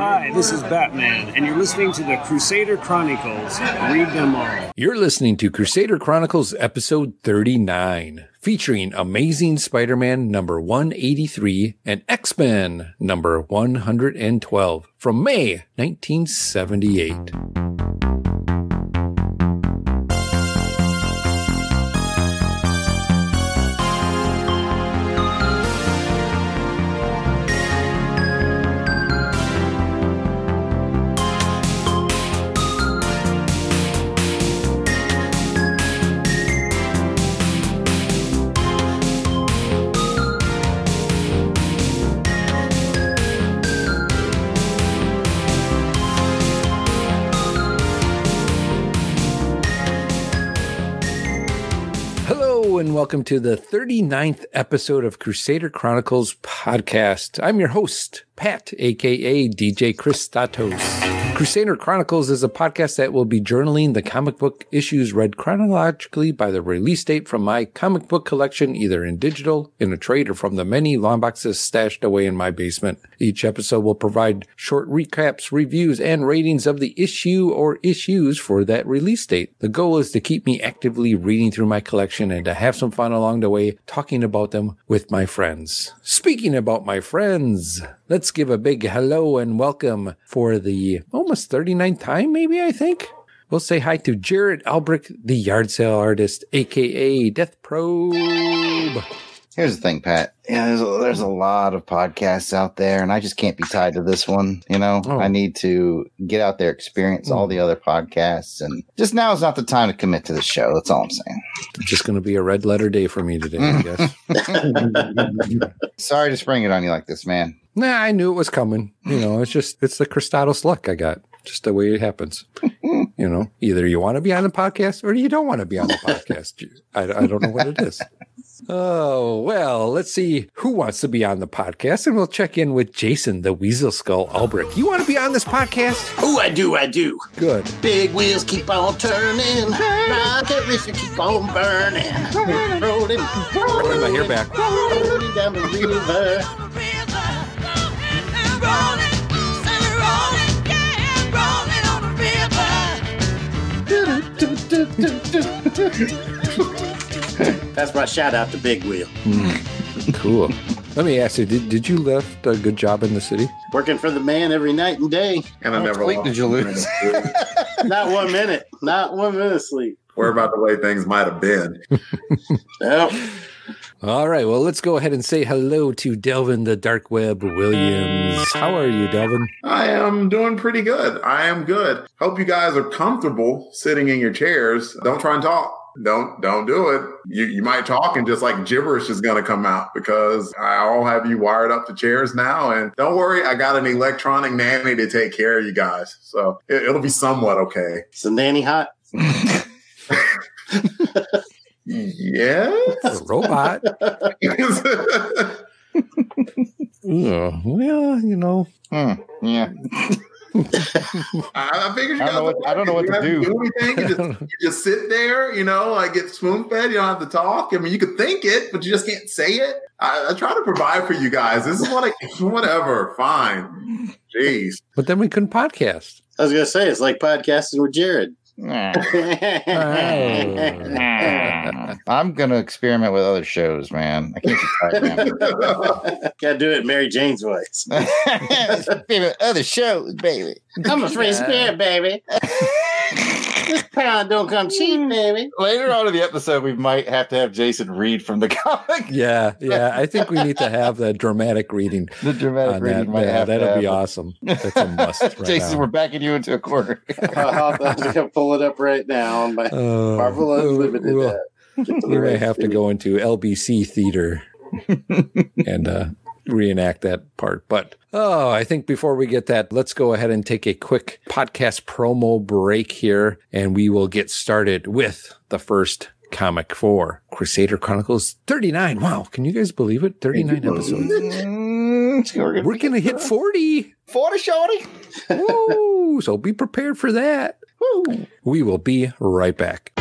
Hi, this is Batman, and you're listening to the Crusader Chronicles. Read them all. You're listening to Crusader Chronicles episode 39, featuring Amazing Spider Man number 183 and X Men number 112 from May 1978. Welcome to the 39th episode of Crusader Chronicles podcast. I'm your host, Pat, aka DJ Chris Statos. Crusader Chronicles is a podcast that will be journaling the comic book issues read chronologically by the release date from my comic book collection, either in digital, in a trade, or from the many long boxes stashed away in my basement. Each episode will provide short recaps, reviews, and ratings of the issue or issues for that release date. The goal is to keep me actively reading through my collection and to have some fun along the way talking about them with my friends. Speaking about my friends, let's give a big hello and welcome for the almost 39th time, maybe, I think. We'll say hi to Jared Albrecht, the yard sale artist, aka Death Probe. Here's the thing, Pat. Yeah, there's a, there's a lot of podcasts out there, and I just can't be tied to this one. You know, Oh. I need to get out there, experience all hmm. the other podcasts, and just now is not the time to commit to the show. That's all I'm saying. It's just going to be a red letter day for me today, I hmm. guess. Sorry to spring it on you like this, man. nah, I knew it was coming. You know, it's just, it's the Cristados luck I got. Just the way it happens. you know, either you want to be on the podcast or you don't want to be on the podcast. I, I don't know what it is. Oh, well, let's see who wants to be on the podcast, and we'll check in with Jason, the Weasel Skull Albrecht. You want to be on this podcast? Oh, I do, I do. Good. Big wheels keep on turning, rocket racing keep on burning, rolling, Put my hair back. rolling down the river. That's my shout out to Big Wheel. Hmm. Cool. Let me ask you, did, did you left a good job in the city? Working for the man every night and day. And I never weight lost did you lose? minute of sleep. Not one minute. Not one minute of sleep. Worry about the way things might have been. Yep. All right, well, let's go ahead and say hello to Delvin the Dark Web Williams. How are you, Delvin? I am doing pretty good. I am good. Hope you guys are comfortable sitting in your chairs. Don't try and talk. Don't don't do it. You you might talk and just like gibberish is gonna come out because I'll have you wired up to chairs now. And don't worry, I got an electronic nanny to take care of you guys. So it, it'll be somewhat okay. Is the nanny hot? Yes. A robot? Yeah, well, you know. Hmm. Yeah. I, I figured you I don't know what- I don't know what you to have do. anything. You just, you just sit there, you know, like get spoon fed. You don't have to talk. I mean, you could think it, but you just can't say it. I, I try to provide for you guys. This is what I, whatever. Fine. Jeez. But then we couldn't podcast. I was gonna say it's like podcasting with Jared. Nah. Nah. I'm gonna experiment with other shows, man. I can't be tied down. Gotta do it Mary Jane's voice. Other shows, baby. I'm a free spirit, baby. this pound don't come cheap, baby. Later on in the episode, we might have to have Jason read from the comic. Yeah, yeah. I think we need to have the dramatic reading The dramatic on that. reading might Yeah, have to that'll be awesome. That's a must. Right Jason, now. we're backing you into a corner. I'll, I'm gonna pull it up right now on my Uh, Marvel Unlimited. we'll- get we may have to go into LBC theater and uh, reenact that part. But oh, I think before we get that, let's go ahead and take a quick podcast promo break here, and we will get started with the first comic for Crusader Chronicles 39. Wow, can you guys believe it? 39 episodes. We're gonna- We're gonna hit 40. 40 shorty. Woo! So be prepared for that. Woo. We will be right back.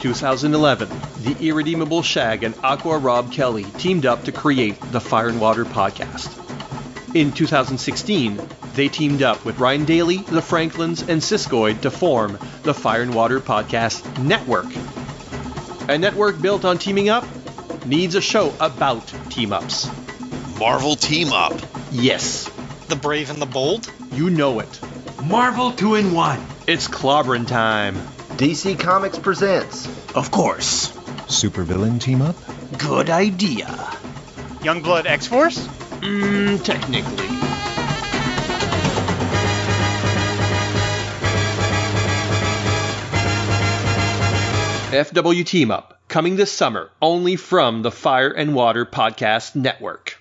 2011, the irredeemable Shag and Aqua Rob Kelly teamed up to create the Fire and Water podcast. In 2016, they teamed up with Ryan Daly, the Franklins, and Siskoid to form the Fire and Water Podcast Network. A network built on teaming up needs a show about team ups. Marvel Team Up. Yes, The Brave and the Bold? you know it. Marvel 2 in 1. It's clobbering time. DC Comics presents Of course. Supervillain team up? Good idea. Youngblood X Force? Mmm, technically. FW Team Up, coming this summer only from the Fire and Water Podcast Network.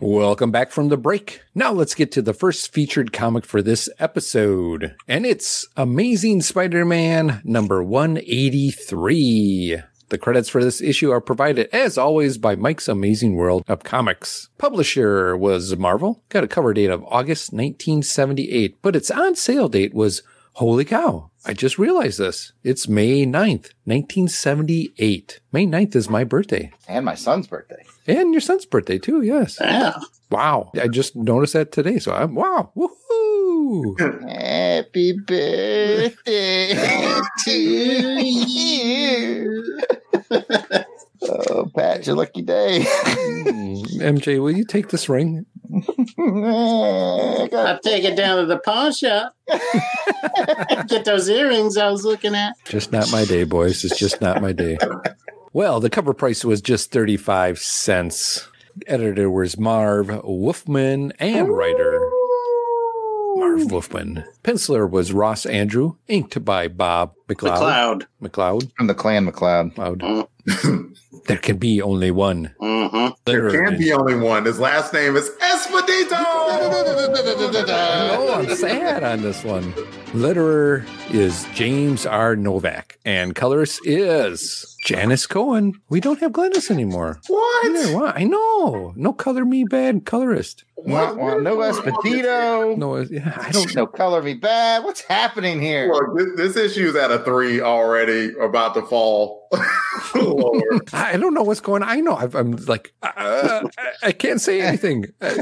Welcome back from the break. Now let's get to the first featured comic for this episode. And it's Amazing Spider Man number 183. The credits for this issue are provided, as always, by Mike's Amazing World of Comics. Publisher was Marvel, got a cover date of August 1978, but its on sale date was Holy cow. I just realized this. It's May 9th, 1978. May 9th is my birthday. And my son's birthday. And your son's birthday too, yes. Yeah. Wow. I just noticed that today. So I'm, wow. Woohoo. Happy birthday to you. oh, Pat, your lucky day. Mm, MJ, will you take this ring? I got I'll take it down to the pawn shop. Get those earrings I was looking at. Just not my day, boys. It's just not my day. Well, the cover price was just 35 cents. Editor was Marv Wolfman and writer Marv Wolfman. Penciler was Ross Andru, inked by Bob The McLeod. McLeod. from the Clan McLeod. McLeod. Mm. there can be only one. Mm-hmm. There can't be only one. His last name is Esposito. No, I'm sad on this one. Letterer is James R. Novak, and colorist is Janice Cohen. We don't have Glynis anymore. What? Yeah, why? I know. No color me bad colorist. Wah, wah, no Esposito. No, yeah, I don't No color me bad. What's happening here? Look, this, this issue is at a three already, about to fall lower. I don't know what's going on. I know. I've, I'm like, uh, I, I can't say anything. Uh,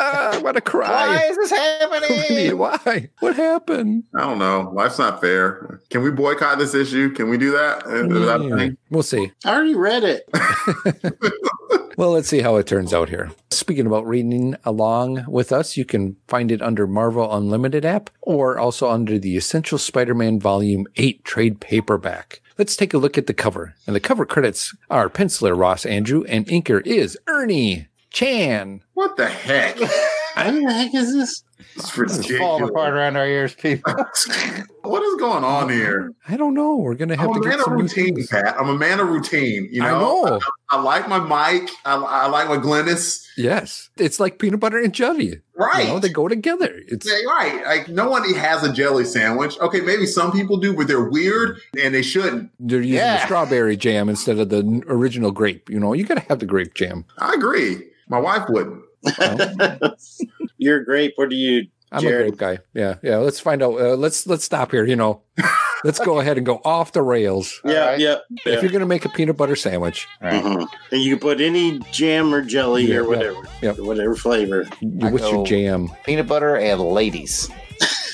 I'm going to cry. Why is this happening? Why? What happened? I don't know. Life's not fair. Can we boycott this issue? Can we do that Yeah, thing? We'll see. I already read it. Well, let's see how it turns out here. Speaking about reading along with us, you can find it under Marvel Unlimited app or also under the Essential Spider Man Volume 8 trade paperback. Let's take a look at the cover. And the cover credits are penciler Ross Andru and inker is Ernie Chan. What the heck? What the heck is this? It's falling apart around our ears, people. What is going on here? I don't know. We're going to have I'm to a get man of some routine, things. Pat. I'm a man of routine. You know, I know. I like my mic. I, I like my Glynis. Yes. It's like peanut butter and jelly. Right. You know, they go together. It's Yeah, right. Like no one has a jelly sandwich. Okay, maybe some people do, but they're weird and they shouldn't. they're using the strawberry jam instead of the original grape. You know, you got to have the grape jam. I agree. My wife wouldn't. You're a grape. What do you? I'm Jared. a grape guy. Yeah, yeah. Let's find out. Uh, let's let's stop here. You know, let's go ahead and go off the rails. Yeah, right. yeah. If you're gonna make a peanut butter sandwich, Right. Mhm. And you can put any jam or jelly Yeah, or yeah, whatever, yeah. whatever flavor. I what's your jam? Peanut butter and ladies.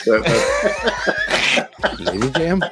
That- that- Lady jam?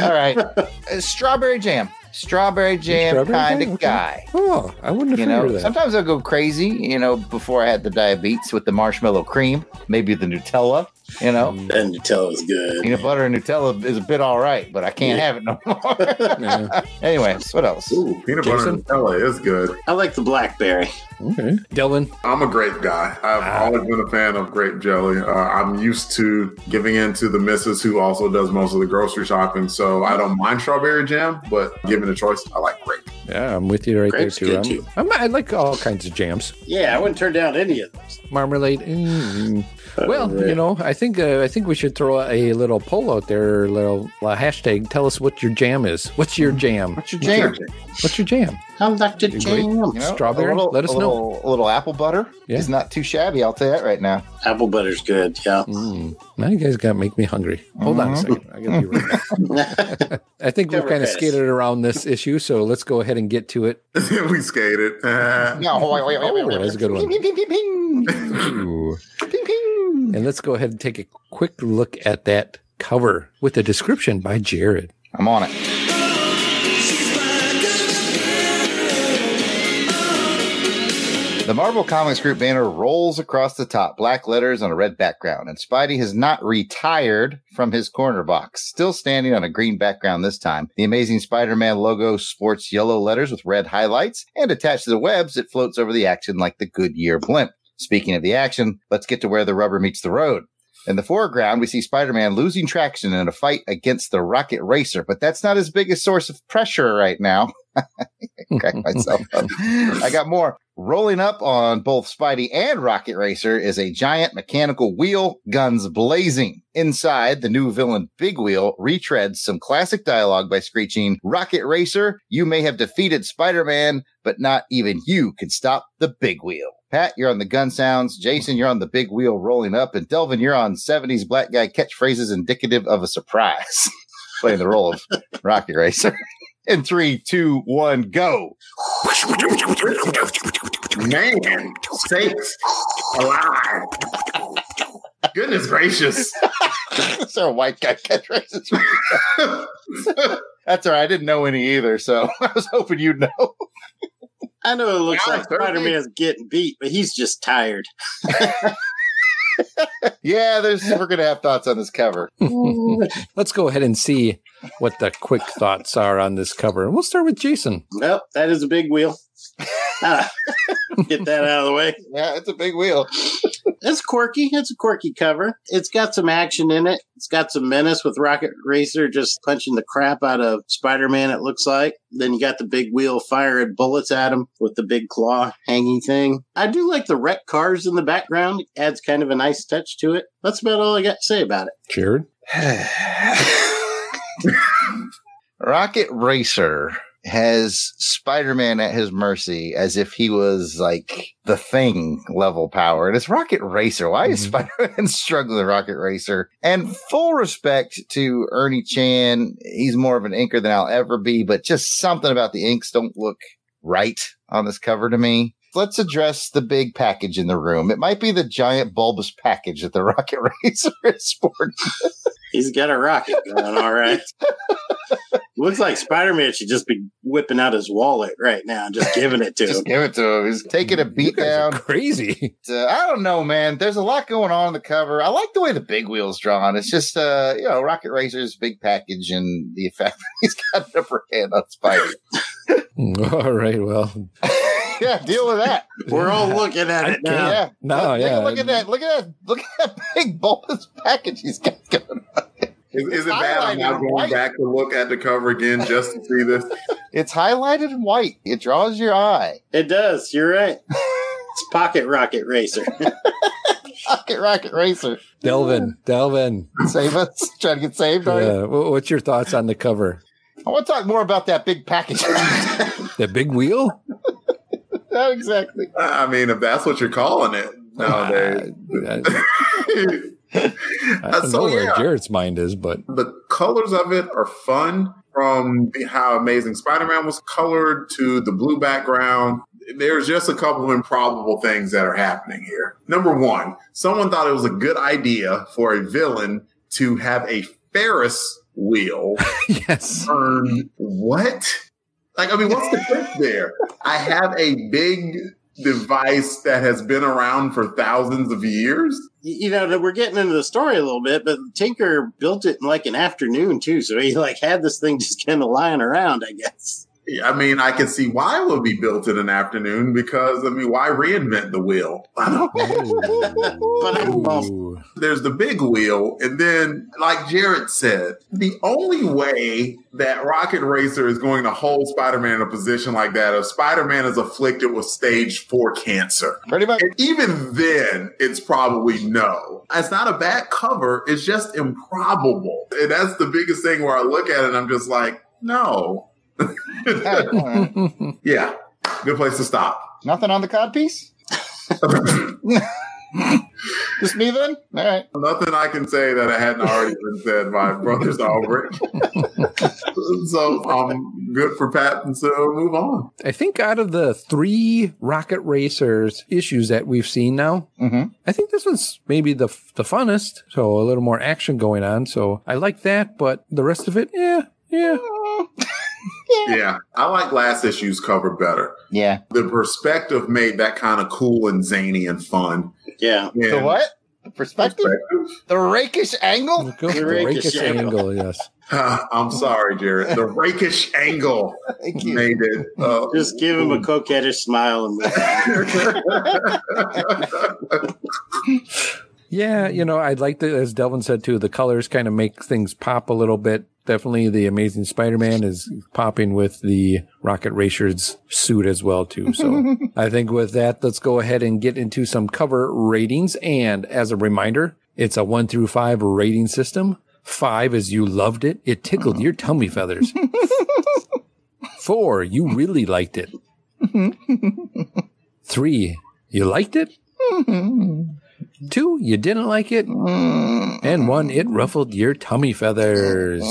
All right. Uh, strawberry jam. Strawberry jam kind of guy. Oh, I wouldn't have You know, that. sometimes I'll go crazy, you know, before I had the diabetes with the marshmallow cream, maybe the Nutella, you know. Mm, And Nutella is good. Peanut butter and Nutella is a bit all right, but I can't have it no more. yeah. Anyways, what else? Ooh, peanut butter Jason? and Nutella is good. I like the blackberry. Okay, Dylan, I'm a grape guy. I've Ah. always been a fan of grape jelly. Uh, I'm used to giving in to the missus who also does most of the grocery shopping, so I don't mind strawberry jam, but given a choice, I like grape. Yeah, I'm with you right Grape's there too. good, I'm, too. I'm, I like all kinds of jams. Yeah, I wouldn't turn down any of those. Marmalade. mm. Well, Uh, you know, I think uh, I think we should throw a little poll out there, a little uh, hashtag. Tell us what your jam is. What's your jam? What's your jam? What's your jam? I like to jam. You know, Strawberry? Little, Let us a know. little, A little apple butter Yeah. is not too shabby. I'll tell you that right now. Apple butter's good. Yeah. Mm. Now you guys got to make me hungry. Hold on a second. I got to be right. I think we've kind of skated around this issue, so let's go ahead and get to it. we skated. Uh, No, wait, wait, wait, wait, Oh, wait. that's a good one. Ping, ping, ping, ping, ping. Ooh. Ping, ping. And let's go ahead and take a quick look at that cover with a description by Jared. I'm on it. The Marvel Comics Group banner rolls across the top, black letters on a red background, and Spidey has not retired from his corner box. Still standing on a green background this time. The Amazing Spider-Man logo sports yellow letters with red highlights, and attached to the webs, it floats over the action like the Goodyear blimp. Speaking of the action, let's get to where the rubber meets the road. In the foreground, we see Spider-Man losing traction in a fight against the Rocket Racer, but that's not his biggest source of pressure right now. Myself up. I got more. Rolling up on both Spidey and Rocket Racer is a giant mechanical wheel, guns blazing. Inside, the new villain Big Wheel retreads some classic dialogue by screeching, Rocket Racer, you may have defeated Spider-Man, but not even you can stop the Big Wheel. Pat, you're on the gun sounds. Jason, you're on the big wheel rolling up. And Delvin, you're on 70s black guy catchphrases indicative of a surprise. Playing the role of Rocky Racer. In three, two, one, go. man, sakes alive. Goodness gracious. Is there a white guy catchphrases? That's all right. I didn't know any either, so I was hoping you'd know. I know it looks Yeah, like certainly. Spider Man's getting beat, but he's just tired. Yeah, there's we're gonna have thoughts on this cover. Let's go ahead and see what the quick thoughts are on this cover. And we'll start with Jason. Well, that is a big wheel. Get that out of the way. Yeah, it's a big wheel. It's quirky. It's a quirky cover. It's got some action in it. It's got some menace with Rocket Racer just punching the crap out of Spider Man, it looks like. Then you got the big wheel firing bullets at him with the big claw hanging thing. I do like the wrecked cars in the background. It adds kind of a nice touch to it. That's about all I got to say about it. Jared. Rocket Racer has Spider-Man at his mercy as if he was like the thing level power. And it's Rocket Racer. Why is Mhm. Spider-Man struggling with Rocket Racer? And full respect to Ernie Chan. He's more of an inker than I'll ever be, but just something about the inks don't look right on this cover to me. Let's address the big package in the room. It might be the giant bulbous package that the Rocket Racer is sporting. He's got a rocket going, all right. Looks like Spider Man should just be whipping out his wallet right now and just giving it to him. Give it to him. He's taking a You beat guys are down. crazy. uh, I don't know, man. There's a lot going on in the cover. I like the way the big wheel's drawn. It's just, uh, you know, Rocket Racer's big package and the effect that he's got an upper hand on Spidey. All right. Well, yeah, deal with that. We're all looking at I it now. Yeah. No, Look- yeah. Look at that. Look at that. Look at that big bulbous package he's got going on. Is, is it bad I'm now going white. back to look at the cover again just to see this? It's highlighted in white. It draws your eye. It does. You're right. It's Pocket Rocket Racer. Pocket Rocket Racer. Delvin. Delvin. Save us. Trying to get saved, are you? What's your thoughts on the cover? I want to talk more about that big package. The big wheel? Not exactly. I mean, if that's what you're calling it nowadays. I, don't so know where yeah, Jared's mind is, but the colors of it are fun from how Amazing Spider-Man was colored to the blue background. There's just a couple of improbable things that are happening here. Number one, someone thought it was a good idea for a villain to have a Ferris wheel yes. turn what? Like, I mean, what's the trick there? I have a big device that has been around for thousands of years. you know, we're getting into the story a little bit, but Tinker built it in like an afternoon too. So he like had this thing just kind of lying around, I guess. I mean, I can see why it would be built in an afternoon because, I mean, why reinvent the wheel? But There's the big wheel. And then, like Jared said, the only way that Rocket Racer is going to hold Spider Man in a position like that if Spider Man is afflicted with stage four cancer. Pretty much. And even then, it's probably no. It's not a bad cover. It's just improbable. And that's the biggest thing where I look at it and I'm just like, no. yeah, good place to stop. Nothing on the cod piece? Just me then? All right. Nothing I can say that I hadn't already been said by Brothers Albrecht. so I'm good for Pat, and so move on. I think out of the three Rocket Racers issues that we've seen now, Mhm. I think this one's maybe the the funnest. So a little more action going on. So I like that, but the rest of it, yeah, yeah. Yeah, I like last issue's cover better. Yeah. The perspective made that kind of cool and zany and fun. Yeah. The what? The perspective? The rakish angle? Go for the rakish rakish angle. angle, yes. I'm sorry, Jared. The rakish angle Thank you. made it. Uh, Just give him a coquettish smile and Yeah, you mm. know, I'd like to, as Delvin said too, the colors kind of make things pop a little bit. Definitely the Amazing Spider-Man is popping with the Rocket Racers suit as well too. So I think with that, let's go ahead and get into some cover ratings. And as a reminder, it's a one through five rating system. Five is you loved it. It tickled your tummy feathers. Four, you really liked it. Three, you liked it. Two, you didn't like it. And one, it ruffled your tummy feathers.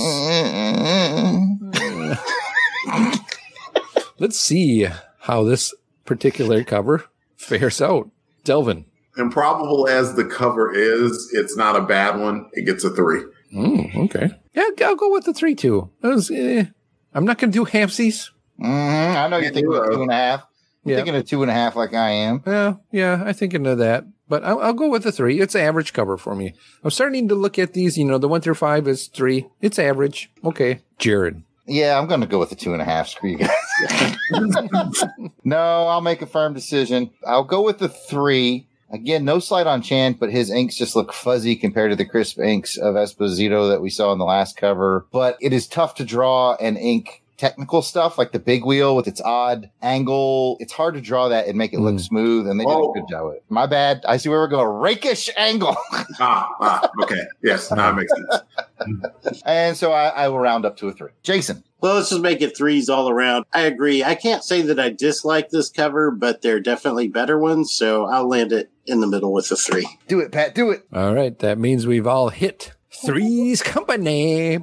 Let's see how this particular cover fares out. Delvin. improbable as the cover is, it's not a bad one. It gets a three. Mm, okay. Yeah, I'll go with the three, two. That was, eh. I'm not going to do halfsies. hmm I know you're thinking of two and a half. You're Yeah. thinking of two and a half like I am. Yeah, yeah, I think into that. But I'll, I'll go with the three. It's average cover for me. I'm starting to look at these. You know, the one through five is three. It's average. Okay. Jared. Yeah, I'm going to go with the two and a half. Screw you guys. no, I'll make a firm decision. I'll go with the three. Again, no slight on Chan, but his inks just look fuzzy compared to the crisp inks of Esposito that we saw in the last cover. But it is tough to draw and ink technical stuff like the big wheel with its odd angle. It's hard to draw that and make it look Mm. smooth, and they did Oh. a good job with it. My bad. I see where we're going. Rakish angle. Ah, ah okay. Yes, now it makes sense. and so I, I will round up to a three. Jason. Well, let's just make it threes all around. I agree. I can't say that I dislike this cover, but there are definitely better ones, so I'll land it in the middle with a three. Do it, Pat. Do it. All right. That means we've all hit threes Company.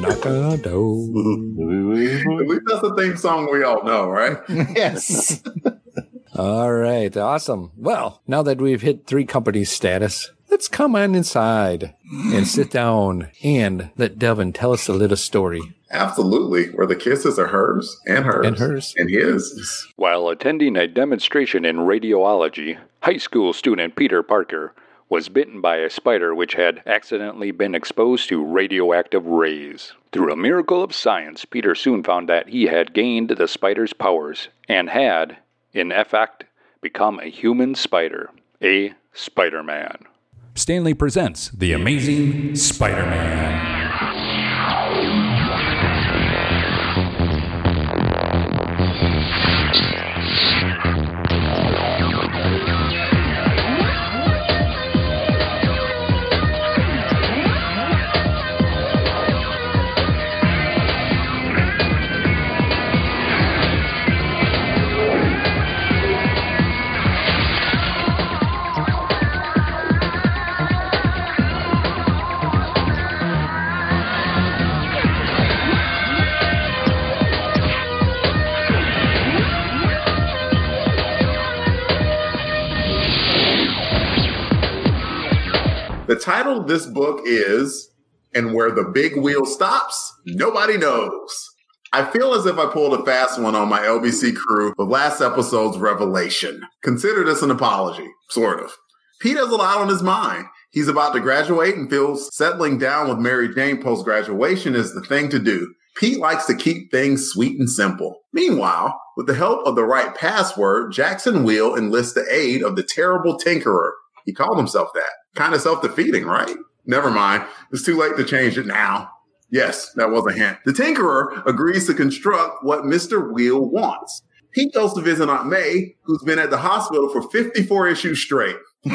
Knock on the door. At least that's the theme song we all know, right? yes. All right. Awesome. Well, now that we've hit three companies status, let's come on inside and sit down and let Devin tell us a little story. Absolutely. Where the kisses are hers and hers And hers. and his. While attending a demonstration in radiology, high school student Peter Parker was bitten by a spider which had accidentally been exposed to radioactive rays. Through a miracle of science, Peter soon found that he had gained the spider's powers and had, in effect, become a human spider, a Spider Man. Stan Lee presents The Amazing Spider Man. Title of this book is And Where the Big Wheel Stops, Nobody Knows. I feel as if I pulled a fast one on my LBC crew with last episode's revelation. Consider this an apology, sort of. Pete has a lot on his mind. He's about to graduate and feels settling down with Mary Jane post graduation is the thing to do. Pete likes to keep things sweet and simple. Meanwhile, with the help of the right password, Jackson will enlist the aid of the terrible Tinkerer. He called himself that. Kind of self defeating, right? Never mind. It's too late to change it now. Yes, that was a hint. The Tinkerer agrees to construct what Mr. Weele wants. He goes to visit Aunt May, who's been at the hospital for 54 issues straight. In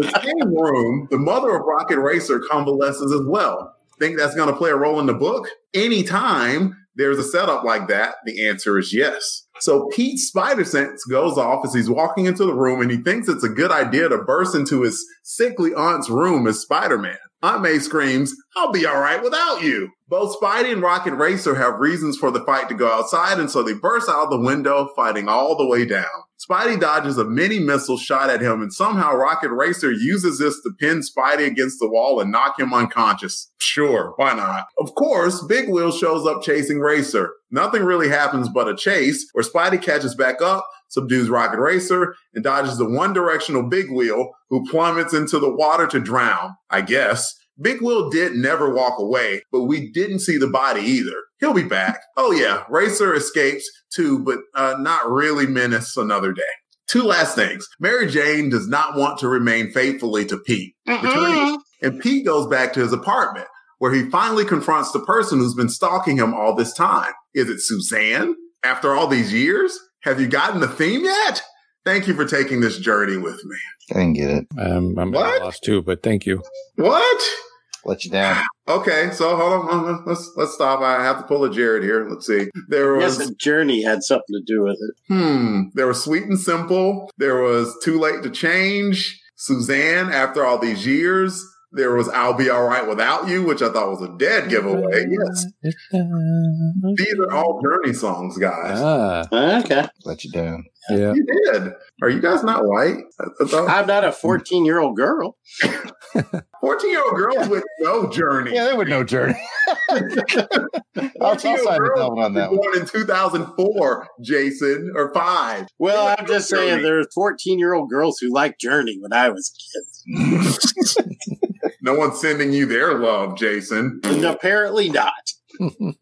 the same room, the mother of Rocket Racer convalesces as well. Think that's going to play a role in the book? Anytime there's a setup like that, the answer is yes. So Pete's spider sense goes off as he's walking into the room and he thinks it's a good idea to burst into his sickly aunt's room as Spider-Man. Aunt May screams, I'll be all right without you. Both Spidey and Rocket Racer have reasons for the fight to go outside, and so they burst out the window, fighting all the way down. Spidey dodges a mini missile shot at him, and somehow Rocket Racer uses this to pin Spidey against the wall and knock him unconscious. Sure, why not? Of course, Big Wheel shows up chasing Racer. Nothing really happens but a chase, where Spidey catches back up, subdues Rocket Racer, and dodges the one directional Big Wheel, who plummets into the water to drown, I guess. Big Wheel did never walk away, but we didn't see the body either. He'll be back. Oh yeah, Racer escapes too, but uh, not really menace another day. Two last things. Mary Jane does not want to remain faithfully to Pete. Returning- And Pete goes back to his apartment where he finally confronts the person who's been stalking him all this time. Is it Suzanne? After all these years? Have you gotten the theme yet? Thank you for taking this journey with me. I didn't get it. Um, I'm at a loss too, but thank you. What? Let you down. Okay, so hold on, hold on. Let's let's stop. I have to pull a Jared here. Let's see. There I guess was the journey had something to do with it. hmm. There was sweet and simple. There was too late to change. Suzanne. After all these years, there was I'll be all right without you, which I thought was a dead giveaway. Yes, these are all Journey songs, guys. Ah, Okay. Let you down. Yeah. You did. Are you guys not white? I, I thought I'm not a 14 year old girl. fourteen-year-old girls with no journey. Yeah, they would know Journey. I'll, I'll side with on that one. Born in 2004, Jason, or five. Well, I'm would just know saying there were 14 year old girls who liked Journey when I was a kid. No one's sending you their love, Jason. And apparently not.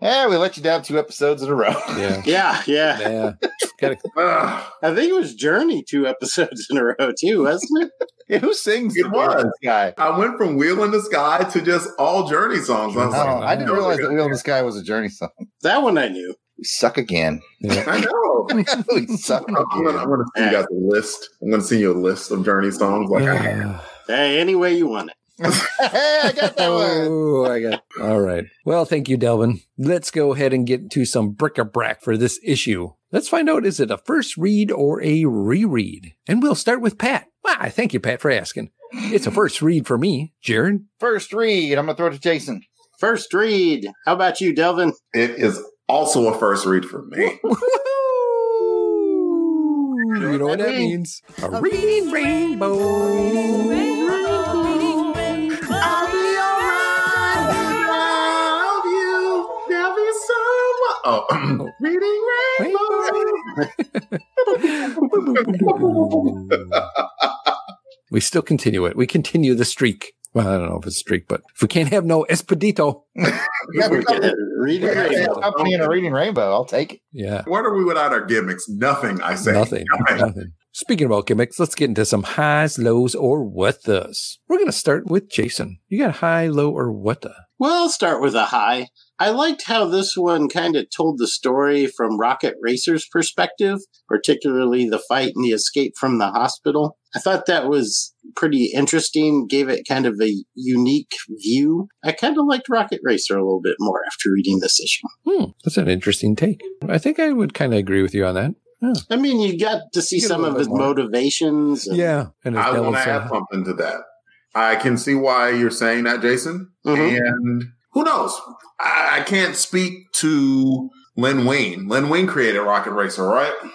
Yeah, we let you down two episodes in a row. Yeah. Yeah, yeah. Yeah. Gotta, I think it was Journey two episodes in a row too, wasn't it? Yeah, who sings It the was. the Sky? I went from Wheel in the Sky to just all Journey songs. I was Oh, like, I didn't realize that Wheel in the Sky was a Journey song. That one I knew. We suck again. yeah. I know. we suck I'm gonna, again. I'm gonna send you guys a list. I'm gonna send you a list of Journey songs. Like I have. Hey, any way you want it. Hey, I got that one. Oh, I got. All right. Well, thank you, Delvin. Let's go ahead and get to some bric-a-brac for this issue. Let's find out is it a first read or a reread? And we'll start with Pat. Why, thank you, Pat, for asking. It's a first read for me, Jared. First read. I'm going to throw it to Jason. First read. How about you, Delvin? It is also a first read for me. You know what that means? A reading rainbow. Oh, reading we still continue it. We continue the streak. Well, I don't know if it's a streak, but if we can't have no Esposito, Yeah, we got Reading a Rainbow. company and a reading rainbow. I'll take it. yeah, What are we without our gimmicks? Nothing, I say. nothing, nothing. Speaking about gimmicks, let's get into some highs, lows, or what us. We're going to start with Jason. You got high, low, or what the? Well, I'll start with a high. I liked how this one kind of told the story from Rocket Racer's perspective, particularly the fight and the escape from the hospital. I thought that was pretty interesting, gave it kind of a unique view. I kind of liked Rocket Racer a little bit more after reading this issue. Hmm, that's an interesting take. I think I would kind of agree with you on that. I mean, you got to see You get a some of his more. motivations. and- Yeah, and as I Devil want to add something to that. I can see why you're saying that, Jason. Mhm. And who knows? I, I can't speak to Len Wein. Len Wein created Rocket Racer, right? I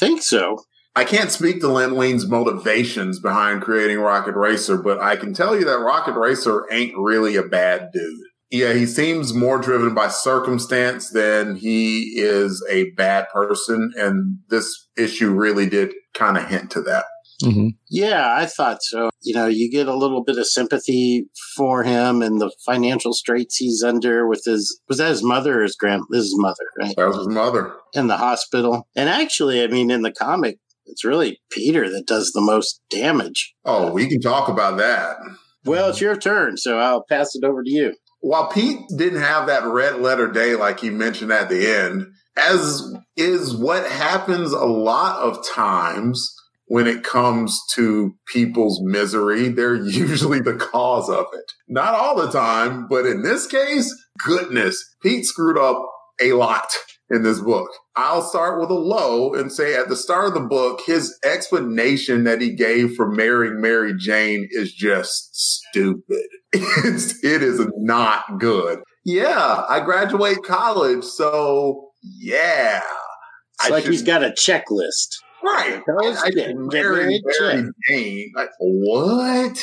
think so. I can't speak to Len Wein's motivations behind creating Rocket Racer, but I can tell you that Rocket Racer ain't really a bad dude. Yeah, he seems more driven by circumstance than he is a bad person, and this issue really did kind of hint to that. Mhm. Yeah, I thought so. You know, you get a little bit of sympathy for him and the financial straits he's under with his was that his mother or his grand his mother, right? That was his mother. In the hospital. And actually, I mean in the comic, it's really Peter that does the most damage. Oh, we can talk about that. Well, it's your turn, so I'll pass it over to you. While Pete didn't have that red letter day like he mentioned at the end, as is what happens a lot of times when it comes to people's misery, they're usually the cause of it. Not all the time, but in this case, goodness, Pete screwed up a lot in this book. I'll start with a low and say at the start of the book, his explanation that he gave for marrying Mary Jane is just stupid. It's, it is not good. Yeah, I graduate college, so yeah. It's I like should- he's got a checklist. Right. Those I, I get didn't very marry Mary check. Jane. Like, what?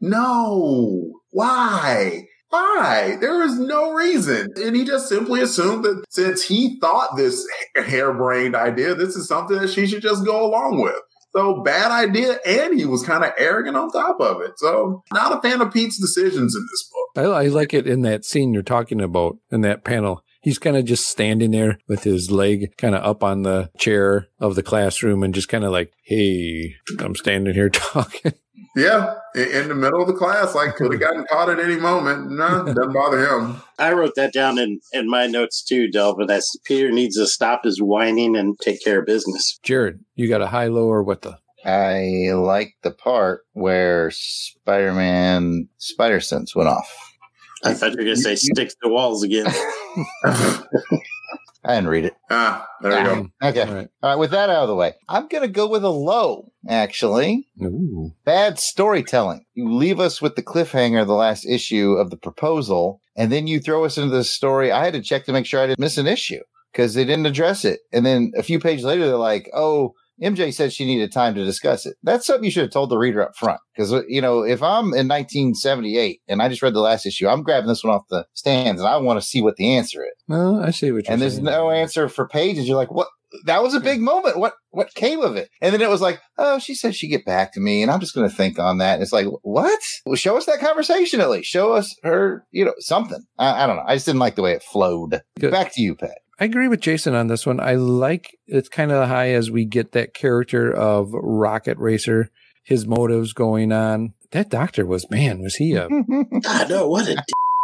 No. Why? Why? There is no reason. And he just simply assumed that since he thought this harebrained idea, this is something that she should just go along with. So bad idea. And he was kind of arrogant on top of it. So not a fan of Pete's decisions in this book. I, I like it in that scene you're talking about in that panel. He's kind of just standing there with his leg kind of up on the chair of the classroom and just kind of like, hey, I'm standing here talking. Yeah. In, in the middle of the class, like could have gotten caught at any moment. No, doesn't bother him. I wrote that down in, in my notes too, Delvin. That's Peter needs to stop his whining and take care of business. Jared, you got a high, low, or what the? I like the part where Spider Man Spider Sense went off. I thought you were going to say sticks to walls again. I didn't read it. Ah, there you go. Okay. All right. All right, with that out of the way, I'm going to go with a low, actually. Ooh. Bad storytelling. You leave us with the cliffhanger the last issue of the proposal, and then you throw us into the story. I had to check to make sure I didn't miss an issue because they didn't address it. And then a few pages later, they're like, oh, MJ said she needed time to discuss it. That's something you should have told the reader up front. Because, uh, you know, if I'm in 1978 and I just read the last issue, I'm grabbing this one off the stands and I want to see what the answer is. Well, I see what you're And there's saying. no answer for pages. You're like, what? That was a big moment. What what came of it? And then it was like, oh, she said she'd get back to me, and I'm just going to think on that. And it's like, what? Well, show us that conversation at least. Show us her, you know, something. I, I don't know. I just didn't like the way it flowed. Good. Back to you, Pat. I agree with Jason on this one. I like it's kind of high as we get that character of Rocket Racer, his motives going on. That doctor was, man, was he a I know, what a d-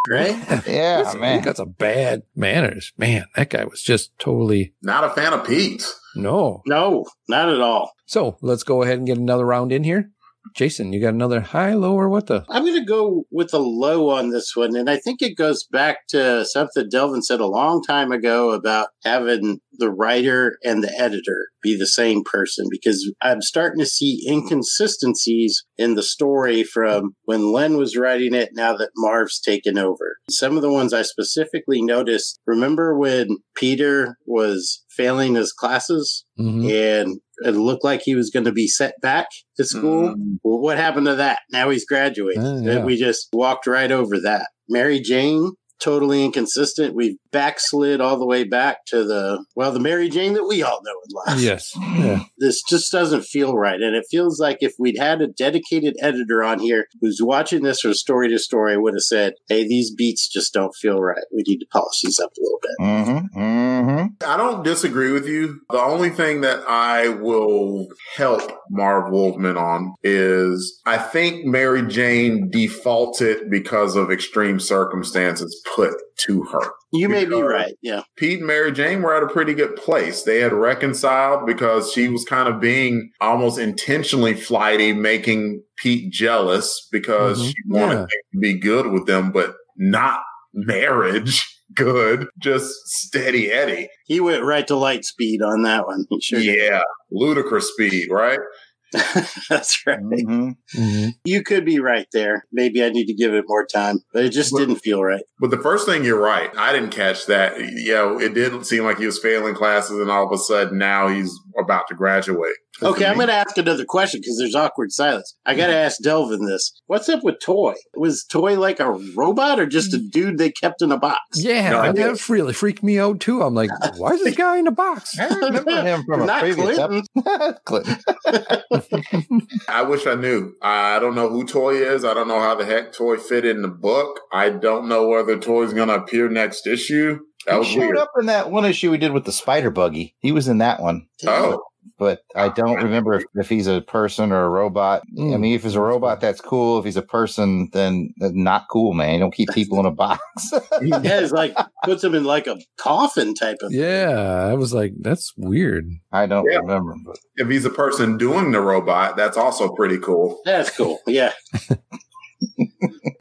right? yeah, Listen, He got some bad manners. Man, that guy was just totally Not a fan of Pete. no. No, not at all. So let's go ahead and get another round in here. Jason, you got another high, low, or what the? I'm going to go with a low on this one. And I think it goes back to something Delvin said a long time ago about having the writer and the editor be the same person because I'm starting to see inconsistencies in the story from when Len was writing it now that Marv's taken over. Some of the ones I specifically noticed, remember when Peter was failing his classes Mhm. and it looked like he was going to be set back to school? Well, what happened to that? Now he's graduating. Ah, yeah. We just walked right over that. Mary Jane, totally inconsistent. We've backslid all the way back to the, well, the Mary Jane that we all know and love. Yes. Yeah. This just doesn't feel right. And it feels like if we'd had a dedicated editor on here who's watching this from story to story, would have said, hey, these beats just don't feel right. We need to polish these up a little bit. Mm-hmm. Mm-hmm. I don't disagree with you. The only thing that I will help Marv Wolfman on is I think Mary Jane defaulted because of extreme circumstances put to her. You may be Because right. Yeah. Pete and Mary Jane were at a pretty good place. They had reconciled because she was kind of being almost intentionally flighty, making Pete jealous because Mhm. she wanted Yeah. things to be good with them, but not marriage good, just steady Eddie. He went right to light speed on that one. He sure did. Yeah, ludicrous speed, right? That's right. Mm-hmm. Mhm. You could be right there. Maybe I need to give it more time, but it just Well- didn't feel right. But the first thing you're right. I didn't catch that. Yeah, it didn't seem like he was failing classes, and all of a sudden now he's about to graduate. Okay, I'm going to ask another question because there's awkward silence. I got to ask Delvin this. What's up with Toy? Was Toy like a robot or just a mm. dude they kept in a box? Yeah, No, I that really freaked me out too. I'm like, why is this guy in a box? I remember him from a Not previous Clinton. episode. Clinton. I wish I knew. I don't know who Toy is. I don't know how the heck Toy fit in the book. I don't know whether Toy's going to appear next issue. That he showed weird. up in that one issue we did with the spider buggy. He was in that one. Oh, but I don't remember if, if he's a person or a robot. I Mm. mean, if he's a robot, that's cool. If he's a person, then not cool, man. You don't keep people in a box. yeah, it's like puts him in like a coffin type of. Yeah, I was like, that's weird. I don't Yeah. remember. But if he's a person doing the robot, that's also pretty cool. That's cool. Yeah.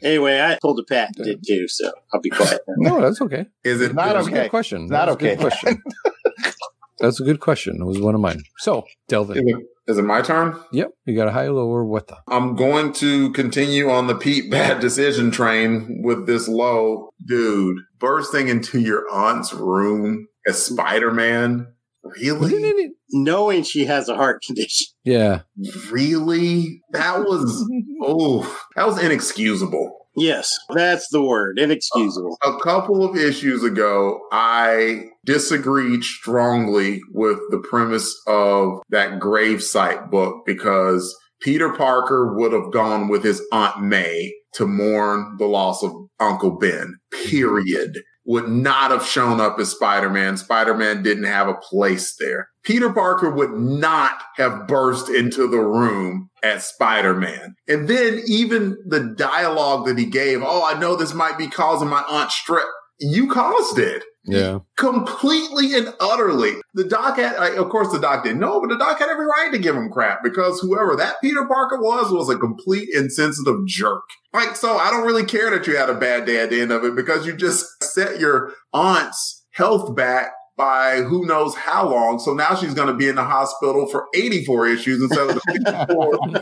anyway, I told the Pat did too, so I'll be quiet. No, that's okay. Is it Not That's a okay. good question. It's not That's a good okay. question. That's a good question. It was one of mine. So, Is Delvin. it, is it my turn? Yep. You got a high, low, or what the? I'm going to continue on the Pete bad decision train with this low dude bursting into your aunt's room as Spider Man. Really? Knowing she has a heart condition. Yeah. Really? That was oh, that was inexcusable. Yes, that's the word. Inexcusable. A couple of issues ago, I disagreed strongly with the premise of that gravesite book because Peter Parker would have gone with his Aunt May to mourn the loss of Uncle Ben, period. Would not have shown up as Spider Man. Spider Man didn't have a place there. Peter Parker would not have burst into the room as Spider Man. And then even the dialogue that he gave, oh, I know this might be causing my aunt strep. You caused it Yeah. completely and utterly. The doc had, like, of course, the doc didn't know, but the doc had every right to give him crap because whoever that Peter Parker was was a complete insensitive jerk. Like, so I don't really care that you had a bad day at the end of it because you just set your aunt's health back by who knows how long. So now she's going to be in the hospital for 84 issues instead of the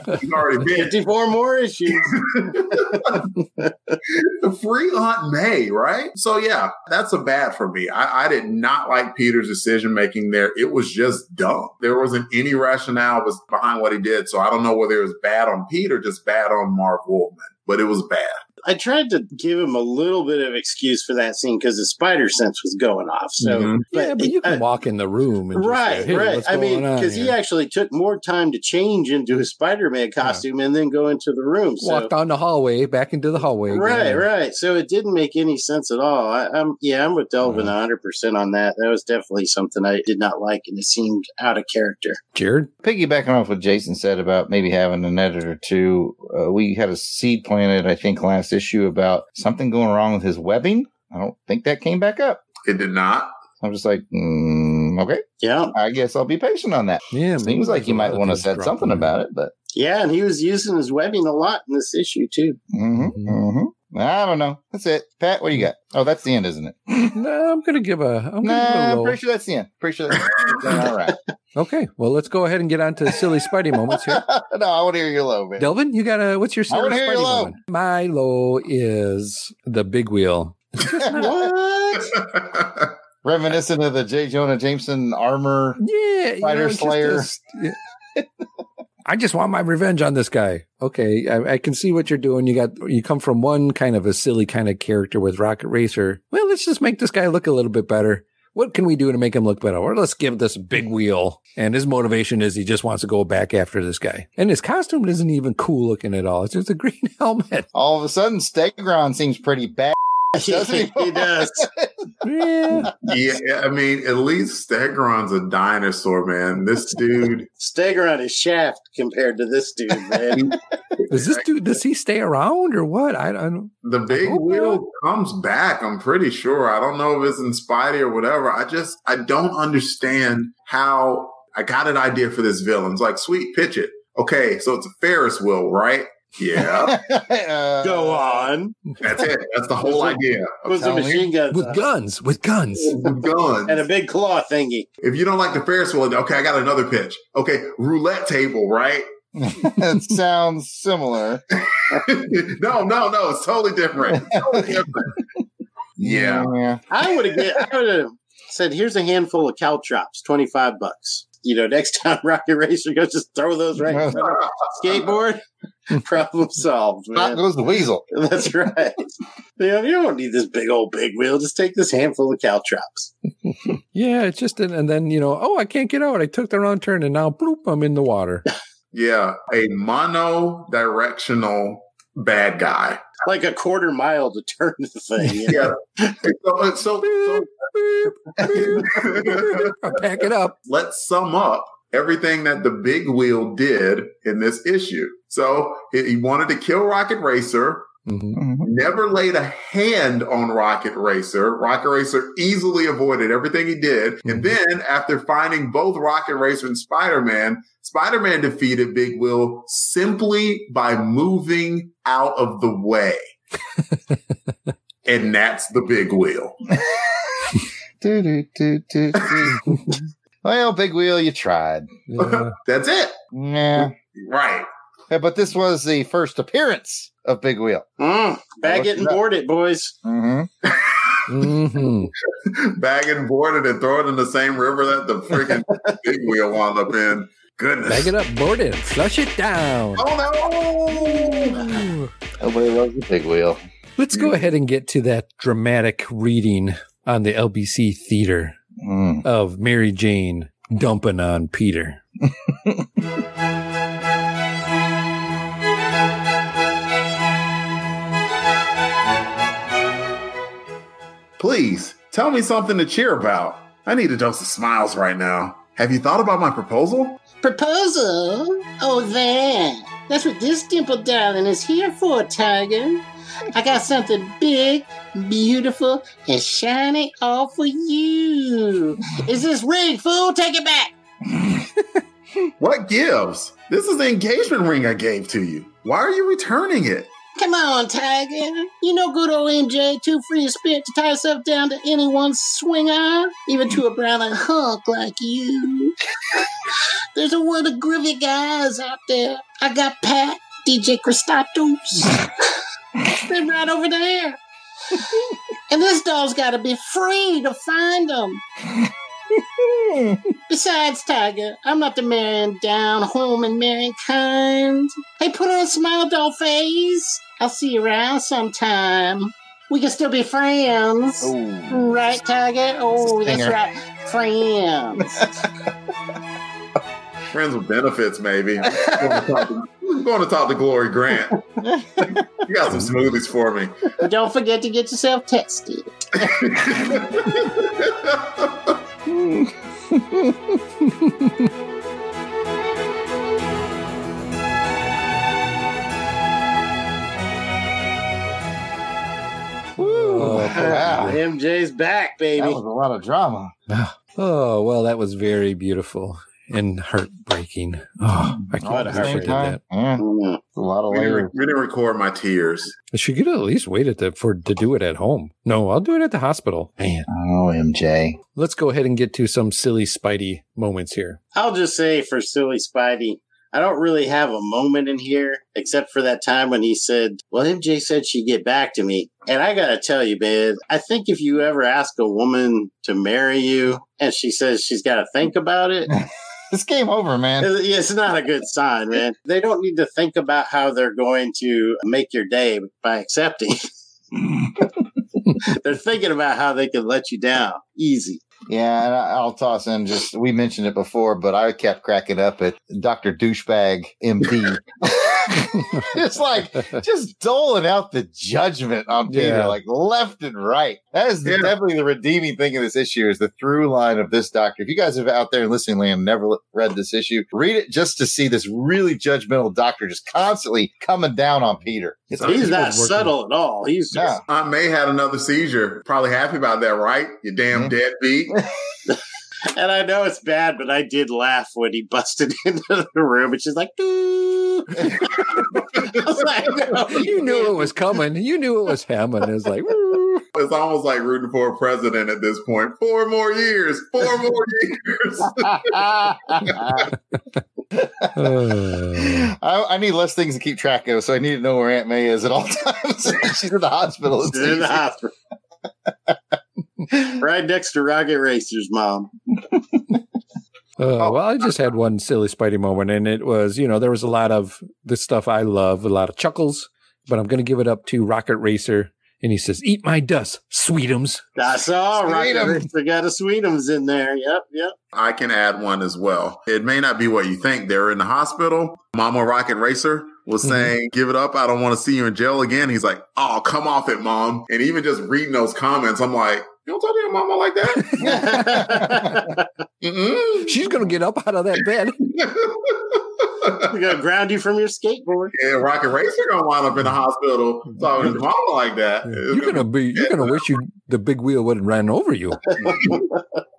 54 she's already been. 54 more issues. Free Aunt May, right? So yeah, that's a bad for me. I, I did not like Peter's decision making there. It was just dumb. There wasn't any rationale was behind what he did. So I don't know whether it was bad on Peter, just bad on Marv Wolfman, but it was bad. I tried to give him a little bit of excuse for that scene because the spider sense was going off. So, Mhm. yeah, but you can uh, walk in the room and just right, say, hey, right. what's I mean, because he actually took more time to change into his Spider-Man costume and then go into the room. So, walked down the hallway, back into the hallway. again. right, right. So it didn't make any sense at all. I, I'm, yeah, I'm with Delvin Uh-huh. 100 percent on that. That was definitely something I did not like, and it seemed out of character. Jared? piggybacking off what Jason said about maybe having an editor too, uh, we had a seed planted, I think, last issue about something going wrong with his webbing. I don't think that came back up. It did not. I'm just like, mm, okay, Yeah, I guess I'll be patient on that. Yeah, Seems like you might want to said something about it, but yeah, and he was using his webbing a lot in this issue too. hmm hmm I don't know. That's it. Pat, what do you got? Oh, that's the end, isn't it? No, I'm going to give a. I'm Nah, gonna give a I'm pretty sure that's the end. Pretty sure that's all right. Okay, well, let's go ahead and get on to silly Spidey moments here. no, I want to hear your low, man. Delvin, you got a. What's your I silly wanna hear your Spidey low. moment? My low is the big wheel. What? Reminiscent of the J. Jonah Jameson armor. Yeah, you Spider know, it's just Slayer. yeah. I just want my revenge on this guy. Okay, I, I can see what you're doing. You got you come from one kind of a silly kind of character with Rocket Racer. Well, let's just make this guy look a little bit better. What can we do to make him look better? Or let's give this big wheel. And his motivation is he just wants to go back after this guy. And his costume isn't even cool looking at all. It's just a green helmet. All of a sudden, Stegron seems pretty bad. Doesn't he? he does. Yeah. yeah, I mean, at least Stegron's a dinosaur, man. This dude, Stagger is shaft compared to this dude, man. Does this dude does he stay around or what? I don't know. the big hope wheel comes back. I'm pretty sure. I don't know if it's in Spidey or whatever. I just, I don't understand how I got an idea for this villain. It's like, sweet, pitch it. Okay, so it's a Ferris wheel, right? Yeah, Uh, Go on. that's it. That's the whole idea. It was a telling you. machine gun with guns, with guns. With guns. and a big claw thingy. If you don't like the Ferris wheel, okay, I got another pitch. Okay, roulette table, right? that sounds similar. no, no, no, it's totally different. Totally different. Yeah. Yeah. I would have I would have said, here's a handful of caltrops, 25 bucks. You know, next time Rocket Racer goes, just throw those right in front of skateboard. Problem solved, Out man. goes the weasel. That's right. You, know, you don't need this big old big wheel. Just take this handful of caltrops. Yeah, it's just an, and then you know, oh, I can't get out. I took the wrong turn, and now bloop, I'm in the water. Yeah, a mono directional bad guy. Like a quarter mile to turn the thing. you know? Yeah. so, uh, so, so Pack it up. let's sum up everything that the big wheel did in this issue. So he he wanted to kill Rocket Racer, Mhm. never laid a hand on Rocket Racer. Rocket Racer easily avoided everything he did. And then after finding both Rocket Racer and Spider-Man, Spider-Man defeated Big Wheel simply by moving out of the way. and that's the big wheel. Do, do, do, do, do. well, Big Wheel, you tried. Yeah. That's it. Yeah. Right. Yeah, But this was the first appearance of Big Wheel. Mm, bag it and board it, boys. Mm-hmm. Mhm. Bag and board it and throw it in the same river that the freaking big wheel wound up in. Goodness. Bag it up, board it, flush it down. Oh no! Nobody loves the Big Wheel. Let's go ahead and get to that dramatic reading on the LBC theater Mm. of Mary Jane dumping on Peter. Please tell me something to cheer about. I need a dose of smiles right now. Have you thought about my proposal? Proposal? Oh, that. That's what this dimple darling is here for, Tiger. I got something big, beautiful, and shiny all for you. Is this ring, fool? Take it back. What gives? This is the engagement ring I gave to you. Why are you returning it? Come on, Tiger. You know good old MJ, too free of spirit to tie herself down to anyone's swinger, even to a brown eyed hunk like you. There's a world of groovy guys out there. I got Pat, DJ Christatos. They're right over there. And this doll's got to be free to find them. Besides, Tiger, I'm not the marrying down home and marrying kind. Hey, put on a smile, doll face. I'll see you around sometime. We can still be friends. Right, Tiger? Oh, that's right. Friends. Friends with benefits, maybe. I'm going to talk to, I'm going to, talk to Glory Grant. You got some smoothies for me. Don't forget to get yourself tested. Oh, wow. MJ's back, baby. That was a lot of drama. Oh, well, that was very beautiful and heartbreaking. Oh, I can't At the believe she did that. yeah, a lot of We didn't, layers. we didn't record my tears. She could have at least waited to, for to do it at home. No, I'll do it at the hospital. Man, Oh, MJ. let's go ahead and get to some silly Spidey moments here. I'll just say for silly Spidey, I don't really have a moment in here except for that time when he said, Well, MJ said she'd get back to me. And I gotta tell you, man, I think if you ever ask a woman to marry you and she says she's gotta think about it, This game over, man. it's it's not a good sign, man. They don't need to think about how they're going to make your day by accepting. they're thinking about how they can let you down easy. Yeah, and I'll toss in just we mentioned it before, but I kept cracking up at Dr. Douchebag MD. it's like just doling out the judgment on Peter, Yeah. like left and right. That is Yeah. definitely the redeeming thing of this issue is the through line of this doctor. If you guys have out there in listening land never read this issue, read it just to see this really judgmental doctor just constantly coming down on Peter. It's He's not subtle at all. He's just Yeah. Aunt May had another seizure. Probably happy about that, right? You damn mm-hmm. deadbeat. And I know it's bad, but I did laugh when he busted into the room and she's like, "Doo." I was like, no, You knew it was coming. You knew it was happening. It was like, woo. It's almost like rooting for a president at this point. Four more years. Four more years. I, I need less things to keep track of, so I need to know where Aunt May is at all times. She's in the hospital. She's in the hospital. right next to Rocket Racer's mom. Uh, well, I just had one silly Spidey moment, and it was, you know, there was a lot of the stuff I love, a lot of chuckles, but I'm going to give it up to Rocket Racer and he says, "Eat my dust, sweetums." I saw Rocket Sweetums. Racer got a Sweetums in there. Yep, yep. I can add one as well. It may not be what you think. They're in the hospital. Mama Rocket Racer was Mhm. saying, Give it up. I don't want to see you in jail again. He's like, Oh, come off it, mom. And even just reading those comments, I'm like, You don't talk to your mama like that? She's gonna get up out of that bed. We're gonna ground you from your skateboard. yeah, Rocket Racer gonna wind up in the hospital talking to your mama like that. It's You're gonna be. You're gonna wish you the big wheel would have ran over you.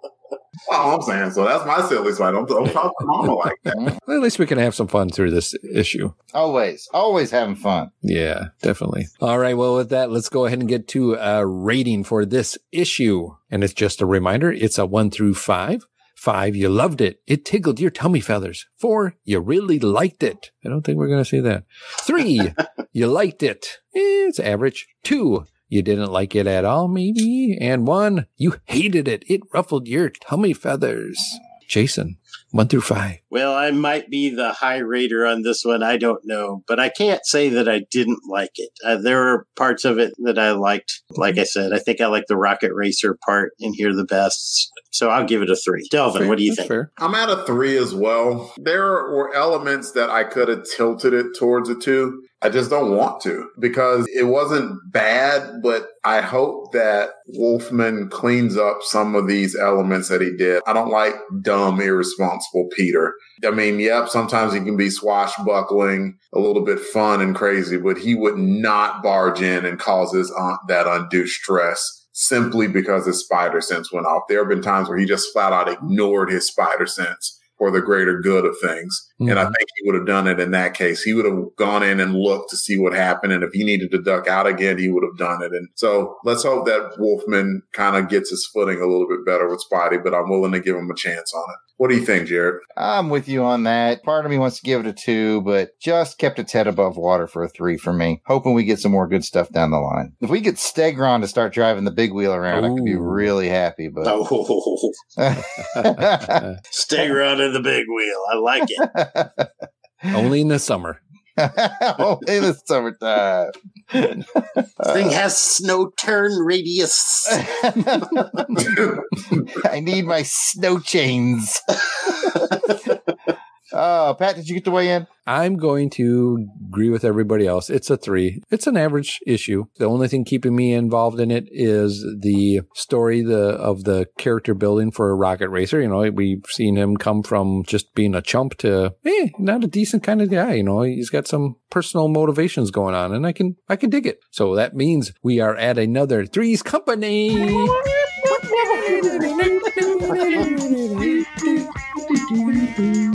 Oh, I'm saying so. That's my silly side. Don't, don't talk to mama like that. Well, at least we can have some fun through this issue. always, always having fun. Yeah, definitely. All right. Well, with that, let's go ahead and get to a rating for this issue. And it's just a reminder. It's a one through five. Five, you loved it. It tickled your tummy feathers. Four, you really liked it. I don't think we're going to see that. Three, you liked it. Eh, it's average. Two, you didn't like it at all, maybe. And one, you hated it. It ruffled your tummy feathers. Jason, one through five. Well, I might be the high rater on this one. I don't know, but I can't say that I didn't like it. Uh, there are parts of it that I liked. Like I said, I think I like the Rocket Racer part in here the best. So I'll give it a three. Delvin, what do you think? Fair. I'm at a three as well. There were elements that I could have tilted it towards a two. I just don't want to because it wasn't bad, but I hope that Wolfman cleans up some of these elements that he did. I don't like dumb, irresponsible Peter. I mean, yep, sometimes he can be swashbuckling, a little bit fun and crazy, but he would not barge in and cause his aunt that undue stress simply because his spider sense went off. There have been times where he just flat out ignored his spider sense for the greater good of things. And I Mhm. think he would have done it in that case. He would have gone in and looked to see what happened. And if he needed to duck out again, he would have done it. And so let's hope that Wolfman kind of gets his footing a little bit better with Spidey, but I'm willing to give him a chance on it. What do you think, Jared? I'm with you on that. Part of me wants to give it a two, but just kept its head above water for a three for me. Hoping we get some more good stuff down the line. If we get Stegron to start driving the big wheel around, I could be really happy. But Oh, stay running the big wheel. I like it. Only in the summer. Only in the summertime. This thing has snow turn radius. I need my snow chains. Oh, Pat, did you get to weigh in? I'm going to agree with everybody else. It's a three. It's an average issue. The only thing keeping me involved in it is the story the of the character building for a rocket racer. You know, we've seen him come from just being a chump to, eh, not a decent kind of guy. You know, he's got some personal motivations going on, and I can I can dig it. So that means we are at another threes company.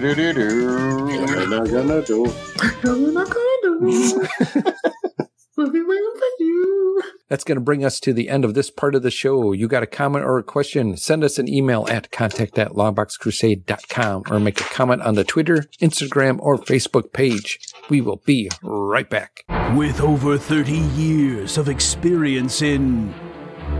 Do-do-do-do-do-do. That's going to bring us to the end of this part of the show. You got a comment or a question? Send us an email at contact at longboxcrusade.com or make a comment on the Twitter, Instagram, or Facebook page. We will be right back. With over 30 years of experience in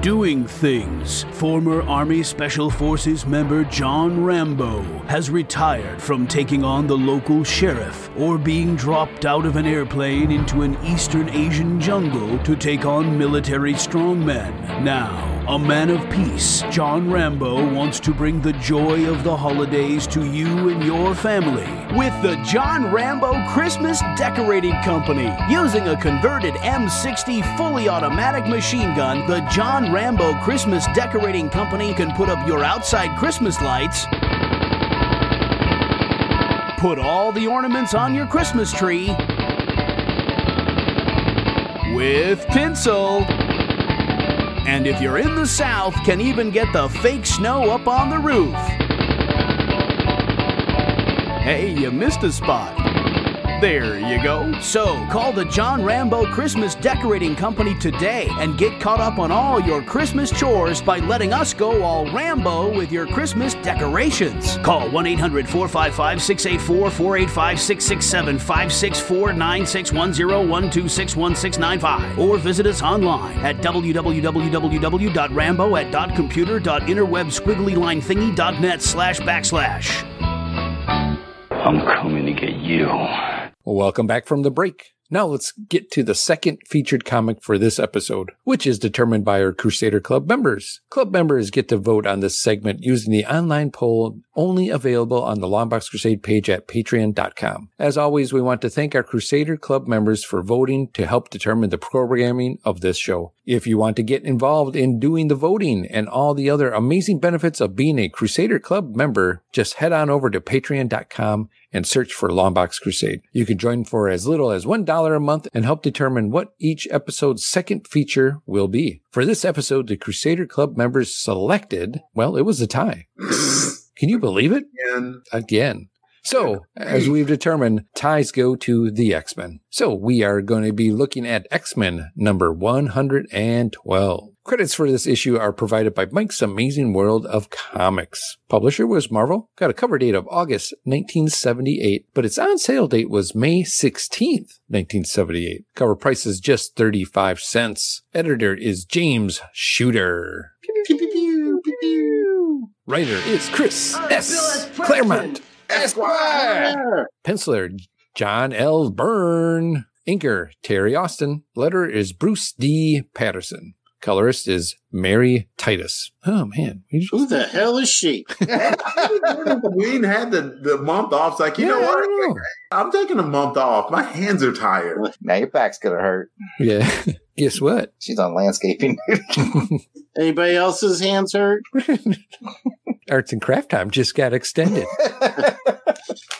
doing things, former Army Special Forces member John Rambo has retired from taking on the local sheriff or being dropped out of an airplane into an Eastern Asian jungle to take on military strongmen. Now, a man of peace, John Rambo wants to bring the joy of the holidays to you and your family with the John Rambo Christmas Decorating Company. Using a converted M60 fully automatic machine gun, the John Rambo Christmas Decorating Company can put up your outside Christmas lights. Put all the ornaments on your Christmas tree with tinsel. And if you're in the South, can even get the fake snow up on the roof. Hey, you missed a spot. There you go. So, call the John Rambo Christmas Decorating Company today and get caught up on all your Christmas chores by letting us go all Rambo with your Christmas decorations. Call 1 800 455 684 485 667 564 9610 126 1695 or visit us online at www.rambo at .computer.interwebsquigglylinethingy.net slash backslash. I'm coming to get you. Welcome back from the break. Now let's get to the second featured comic for this episode, which is determined by our Crusader Club members. Club members get to vote on this segment using the online poll only available on the Longbox Crusade page at patreon.com. As always, we want to thank our Crusader Club members for voting to help determine the programming of this show. If you want to get involved in doing the voting and all the other amazing benefits of being a Crusader Club member, just head on over to patreon.com and search for Longbox Crusade. You can join for as little as $1 a month and help determine what each episode's second feature will be. For this episode, the Crusader Club members selected, well, it was a tie. Can you believe it? Again. Again. So, as we've determined, ties go to the X Men. So, we are going to be looking at X Men number 112. Credits for this issue are provided by Mike's Amazing World of Comics. Publisher was Marvel, got a cover date of August 1978, but its on sale date was May 16th, 1978. Cover price is just 35 cents. Editor is James Shooter. Writer is Chris S. Claremont. Esquire. Penciler John L. Byrne. Inker Terry Austin. Letter is Bruce D. Patterson. Colorist is Mary Titus. Oh man, Who the hell is she? Wein had the, the month off. It's like, you Yeah, know what? know. I'm taking a month off. My hands are tired. Now your back's gonna hurt. yeah. Guess what? She's on landscaping. Anybody else's hands hurt? Arts and craft time just got extended.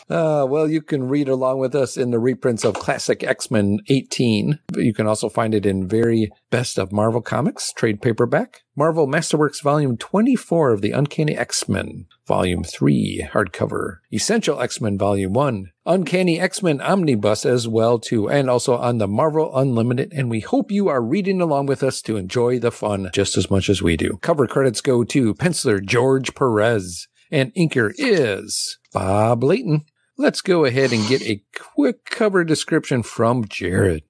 Uh, well, you can read along with us in the reprints of Classic X Men 18. You can also find it in very best of Marvel Comics, trade paperback, Marvel Masterworks Volume 24 of the Uncanny X Men, Volume 3, hardcover, Essential X Men Volume 1, Uncanny X Men Omnibus as well, too, and also on the Marvel Unlimited. And we hope you are reading along with us to enjoy the fun just as much as we do. Cover credits go to penciler George Perez, and inker is Bob Layton. Let's go ahead and get a quick cover description from Jared.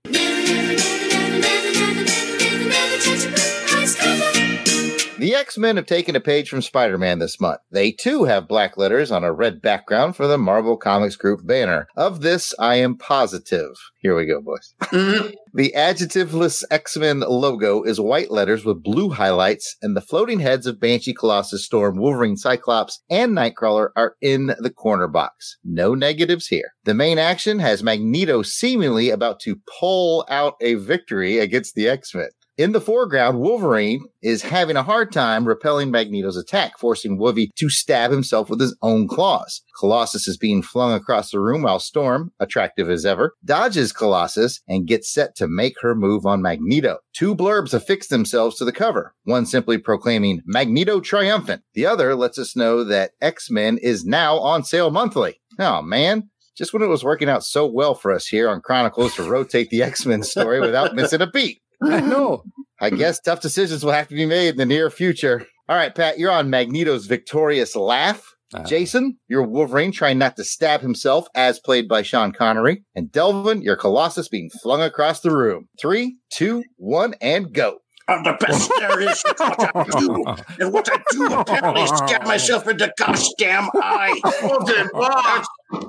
The X Men have taken a page from Spider Man this month. They too have black letters on a red background for the Marvel Comics Group banner. Of this, I am positive. Here we go, boys. Mm-hmm. the adjectiveless X Men logo is white letters with blue highlights, and the floating heads of Banshee, Colossus, Storm, Wolverine, Cyclops, and Nightcrawler are in the corner box. No negatives here. The main action has Magneto seemingly about to pull out a victory against the X Men. In the foreground, Wolverine is having a hard time repelling Magneto's attack, forcing Wolvie to stab himself with his own claws. Colossus is being flung across the room while Storm, attractive as ever, dodges Colossus and gets set to make her move on Magneto. Two blurbs affix themselves to the cover, one simply proclaiming Magneto triumphant. The other lets us know that X-Men is now on sale monthly. Oh man, just when it was working out so well for us here on Chronicles to rotate the X-Men story without missing a beat. I know. I guess tough decisions will have to be made in the near future. All right, Pat, you're on Magneto's victorious laugh. Uh, Jason, you're Wolverine trying not to stab himself, as played by Sean Connery. And Delvin, you're Colossus being flung across the room. Three, two, one, and go. I'm the best there is at what I do. And what I do apparently stab myself in the gosh damn eye. Oh, dear God.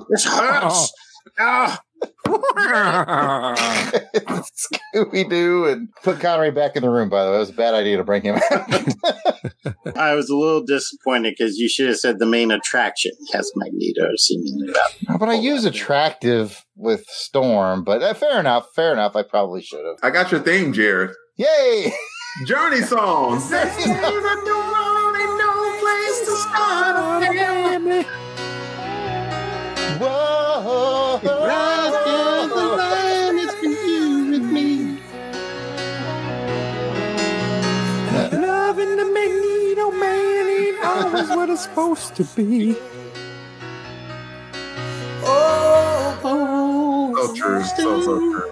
This hurts. Ah, Scooby Doo and put Connery back in the room, by the way. It was a bad idea to bring him out. I was a little disappointed because you should have said the main attraction has Magneto seemingly about. but I use attractive with Storm, but uh, fair enough. Fair enough. I probably should have. I got your theme, Jared. Yay! Journey songs. Whoa! Right down the line, it's been you with me. Loving the Magneto man ain't always what it's supposed to be. So, so true.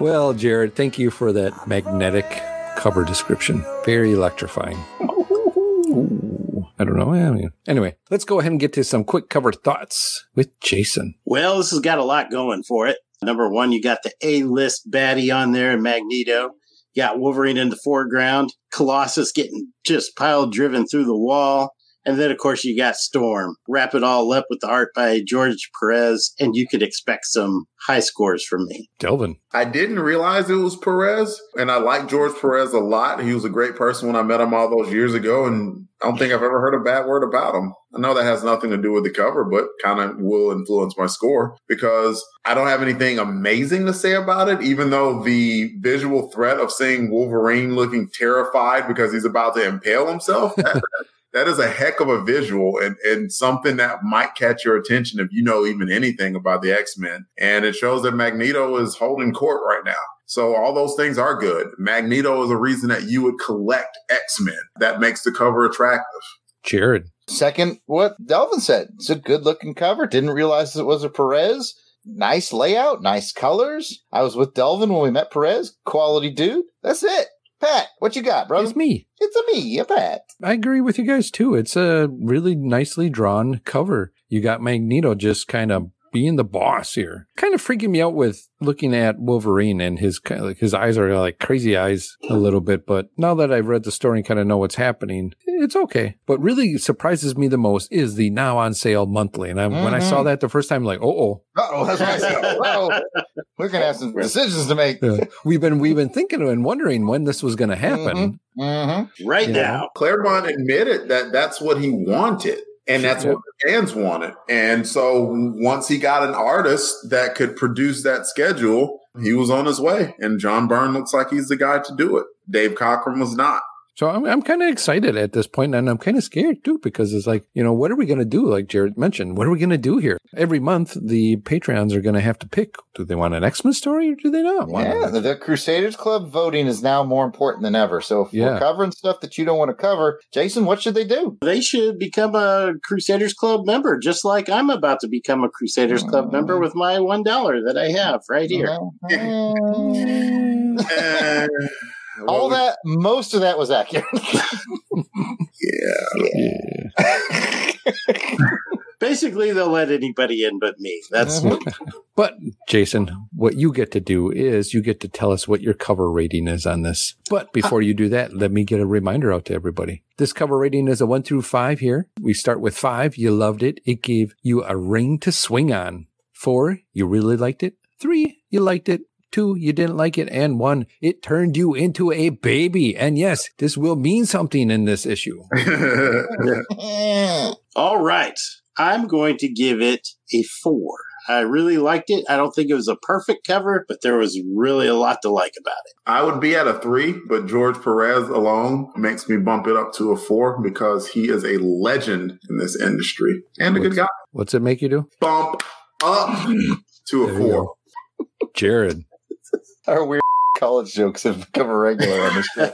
Well, Jared, thank you for that magnetic cover description. Very electrifying. Ooh, I don't know. I mean, Anyway, let's go ahead and get to some quick cover thoughts with Jason. Well, this has got a lot going for it. Number one, you got the A list baddie on there in Magneto. You got Wolverine in the foreground, Colossus getting just pile driven through the wall, And then, of course, you got Storm. Wrap it all up with the art by George Perez, and you could expect some high scores from me. Delvin. I didn't realize it was Perez, and I like George Perez a lot. He was a great person when I met him all those years ago, and I don't think I've ever heard a bad word about him. I know that has nothing to do with the cover, but kind of will influence my score because I don't have anything amazing to say about it, even though the visual threat of seeing Wolverine looking terrified because he's about to impale himself. that, that is a heck of a visual and, and something that might catch your attention if you know even anything about the X-Men. And it shows that Magneto is holding court right now. So all those things are good. Magneto is a reason that you would collect X-Men. That makes the cover attractive. Jared. Second, what Delvin said. It's a good looking cover. Didn't realize it was a Perez. Nice layout, nice colors. I was with Delvin when we met Perez. Quality dude. That's it. Pat, what you got, bro? It's me. It's a me, a Pat. I agree with you guys too. It's a really nicely drawn cover. You got Magneto just kind of being the boss here. Kind of freaking me out with looking at Wolverine and his kind of like his eyes are like crazy eyes a little bit. But now that I've read the story and kind of know what's happening, it's okay. What really surprises me the most is the now on sale monthly. And I, when I saw that the first time, like, oh, oh, that's what I said. Uh-oh. We're gonna have some decisions to make. we've been we've been thinking and wondering when this was going to happen. Mm-hmm. Right You now. Claremont admitted that that's what he wanted. And that's what the fans wanted. And so once he got an artist that could produce that schedule, he was on his way. And John Byrne looks like he's the guy to do it. Dave Cockrum was not. So I'm, I'm kind of excited at this point, and I'm kind of scared too because it's like, you know, what are we going to do? Like Jared mentioned, what are we going to do here? Every month, the Patreons are going to have to pick: do they want an X Men story or do they not? want Yeah, the, the Crusaders Club voting is now more important than ever. So if Yeah. we're covering stuff that you don't want to cover, Jason, what should they do? They should become a Crusaders Club member, just like I'm about to become a Crusaders Club member with my $1 that I have right here. Eh, All that, most of that was accurate. Yeah. Basically, they'll let anybody in but me. That's what But Jason, what you get to do is you get to tell us what your cover rating is on this. But before you do that, let me get a reminder out to everybody. This cover rating is a one through five here. We start with five. You loved it. It gave you a ring to swing on. Four, you really liked it. Three, you liked it. Two, you didn't like it. And one, it turned you into a baby. And yes, this will mean something in this issue. All right. I'm going to give it a four. I really liked it. I don't think it was a perfect cover, but there was really a lot to like about it. I would be at a three, but George Perez alone makes me bump it up to a four because he is a legend in this industry and a good guy. What's it make you do? Bump up to a There four. Jared. Our weird college jokes have become a regular on this show.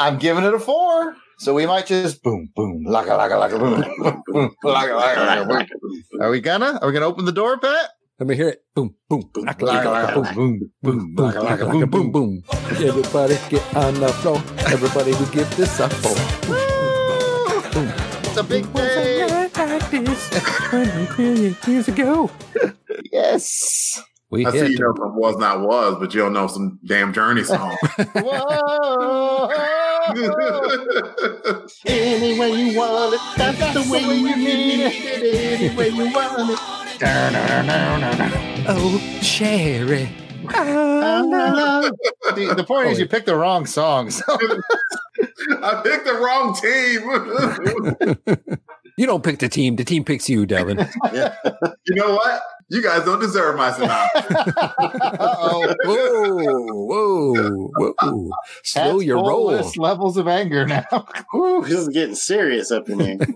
I'm giving it a four. So we might just boom, boom, laka, laka, laka, boom, boom, laka, laka, laka, boom. Are we gonna? Are we gonna open the door, Pat? Let me hear it. Boom, boom, boom, Laka, laka, boom, boom, boom, boom, laka, boom, boom, boom. Everybody get on the floor. Everybody we give this a four. It's a big day. Like this, 100 million years ago. Yes. We I see you know some was not was, but you don't know some damn Journey song. Whoa. Any way you want it, that's, the way you need it. Any way you want it. Oh, cherry. the, oh, the point is, you picked the wrong song. So I picked the wrong team. You don't pick the team. The team picks you, Devin. you know what? You guys don't deserve my synopsis. Uh-oh. Whoa, whoa, whoa. Slow Pat's your roll. levels of anger now. Whew, this is getting serious up in here.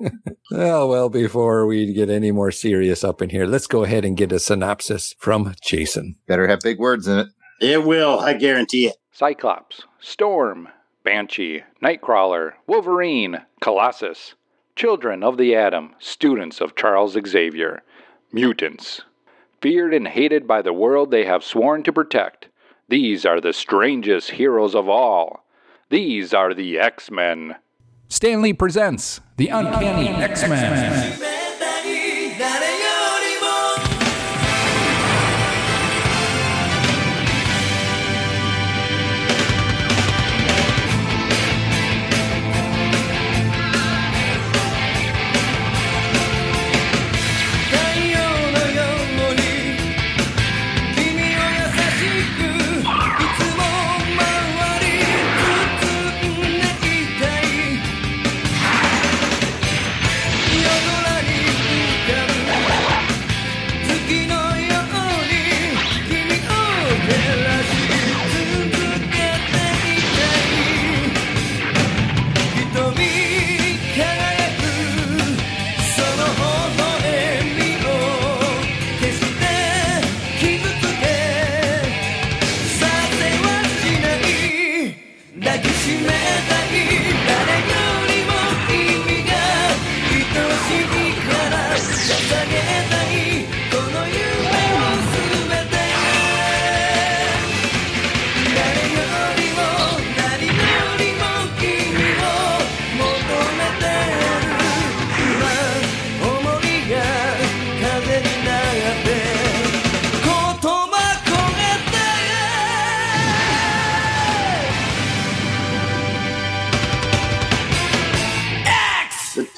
Oh, well, before we get any more serious up in here, let's go ahead and get a synopsis from Jason. Better have big words in it. It will, I guarantee it. Cyclops, Storm, Banshee, Nightcrawler, Wolverine, Colossus, Children of the Atom, students of Charles Xavier, mutants. Feared and hated by the world they have sworn to protect, these are the strangest heroes of all. These are the X Men. Stan Lee presents The Uncanny X Men.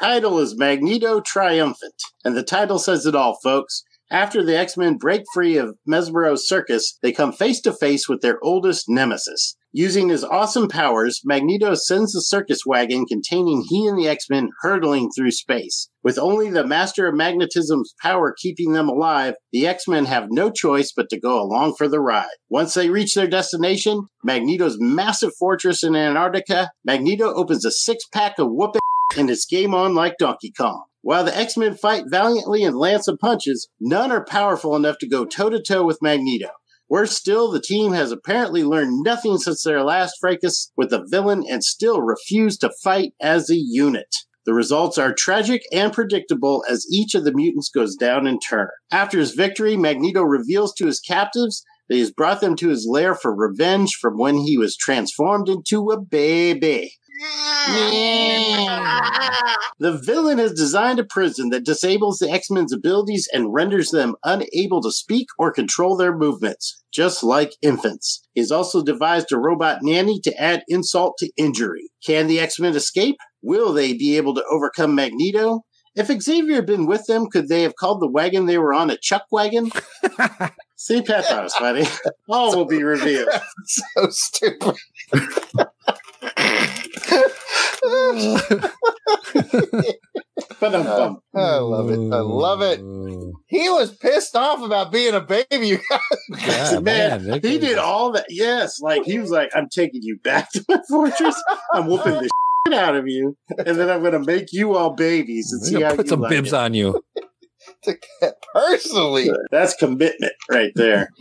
Title is Magneto Triumphant, and the title says it all, folks. After the X Men break free of Mesmero's circus, they come face to face with their oldest nemesis. Using his awesome powers, Magneto sends the circus wagon containing he and the X Men hurtling through space. With only the Master of Magnetism's power keeping them alive, the X Men have no choice but to go along for the ride. Once they reach their destination, Magneto's massive fortress in Antarctica, Magneto opens a six pack of whooping and it's game on like Donkey Kong. While the X Men fight valiantly and land some punches, none are powerful enough to go toe to toe with Magneto. Worse still, the team has apparently learned nothing since their last fracas with the villain and still refuse to fight as a unit. The results are tragic and predictable as each of the mutants goes down in turn. After his victory, Magneto reveals to his captives that he has brought them to his lair for revenge from when he was transformed into a baby. The villain has designed a prison that disables the X Men's abilities and renders them unable to speak or control their movements, just like infants. He has also devised a robot nanny to add insult to injury. Can the X Men escape? Will they be able to overcome Magneto? If Xavier had been with them, could they have called the wagon they were on a chuck wagon? See, Pat thought it was funny. All will be revealed. so stupid. Ba-dum-bum. I love it. I love it. He was pissed off about being a baby. You guys. Yeah, man, that he did all that. Yes, like he was like, "I'm taking you back to my fortress. I'm whooping the shit out of you, and then I'm going to make you all babies and see how put you some like bibs it." on you. Personally, That's commitment right there.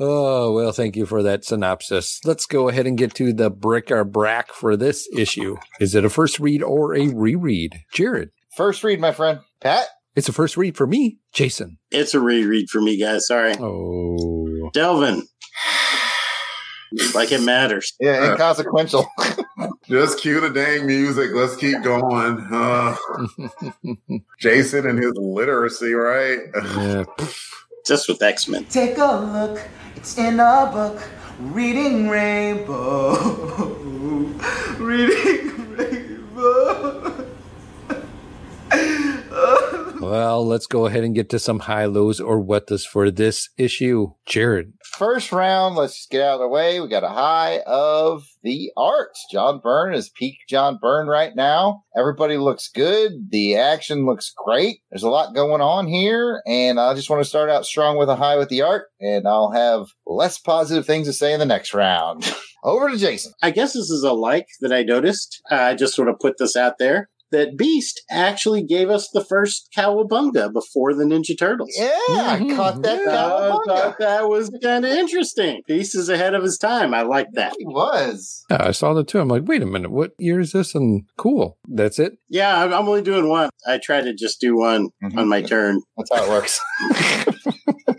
Oh, well, thank you for that synopsis. Let's go ahead and get to the brick or brack for this issue. Is it a first read or a reread? Jared. First read, my friend. Pat? It's a first read for me, Jason. It's a reread for me, guys. Sorry, Oh. Delvin. like it matters. Yeah, inconsequential. Just cue the dang music. Let's keep going. Uh, Jason and his literacy, right? Yeah. Just with X Men. Take a look, it's in a book. Reading Rainbow. Reading Rainbow. Well, let's go ahead and get to some high lows or what does for this issue. Jared. First round, let's just get out of the way. We got a high of the art. John Byrne is peak John Byrne right now. Everybody looks good. The action looks great. There's a lot going on here. And I just want to start out strong with a high with the art. And I'll have less positive things to say in the next round. Over to Jason. I guess this is a like that I noticed. Uh, I just sort of put this out there that Beast actually gave us the first Cowabunga before the Ninja Turtles. Yeah, I mm-hmm. caught that I cowabunga. thought that was kind of interesting. Beast is ahead of his time. I like that. He was. Yeah, I saw that too. I'm like, wait a minute, what year is this? And cool. That's it. Yeah, I'm I'm only doing one. I try to just do one mm-hmm. on my turn. That's how it works.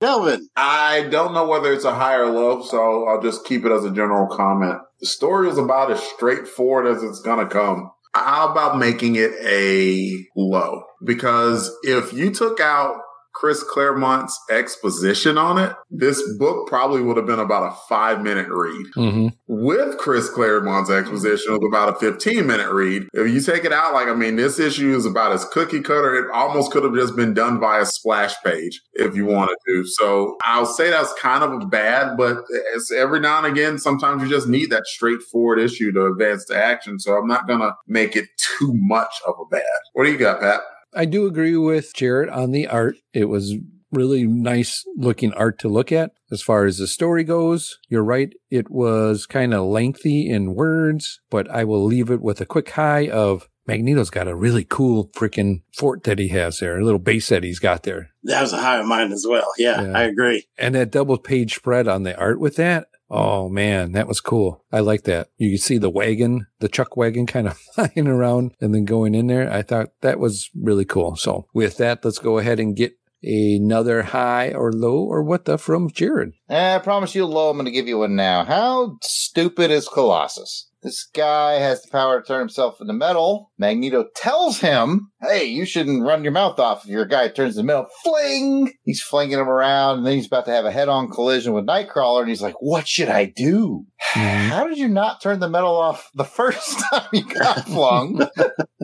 Delvin. I don't know whether it's a high or low, so I'll just keep it as a general comment. The story is about as straightforward as it's going to come. How about making it a low? Because if you took out Chris Claremont's exposition on it, this book probably would have been about a five minute read. Mm-hmm. With Chris Claremont's exposition, it was about a 15 minute read. If you take it out, like, I mean, this issue is about as cookie cutter. It almost could have just been done by a splash page if you wanted to. So I'll say that's kind of a bad, but it's every now and again, sometimes you just need that straightforward issue to advance the action. So I'm not going to make it too much of a bad. What do you got, Pat? I do agree with Jared on the art. It was really nice looking art to look at. As far as the story goes, you're right. It was kind of lengthy in words, but I will leave it with a quick high of Magneto's got a really cool freaking fort that he has there, a little base that he's got there. That was a high of mine as well. Yeah, Yeah. I agree. And that double page spread on the art with that. Oh man, that was cool. I like that. You could see the wagon, the chuck wagon kind of flying around and then going in there. I thought that was really cool. So with that, let's go ahead and get another high or low or what the from Jared. Eh, I promise you low. I'm going to give you one now. How stupid is Colossus? This guy has the power to turn himself into metal. Magneto tells him, Hey, you shouldn't run your mouth off if your guy turns into metal. Fling! He's flinging him around, and then he's about to have a head on collision with Nightcrawler, and he's like, What should I do? Mm-hmm. How did you not turn the metal off the first time you got flung?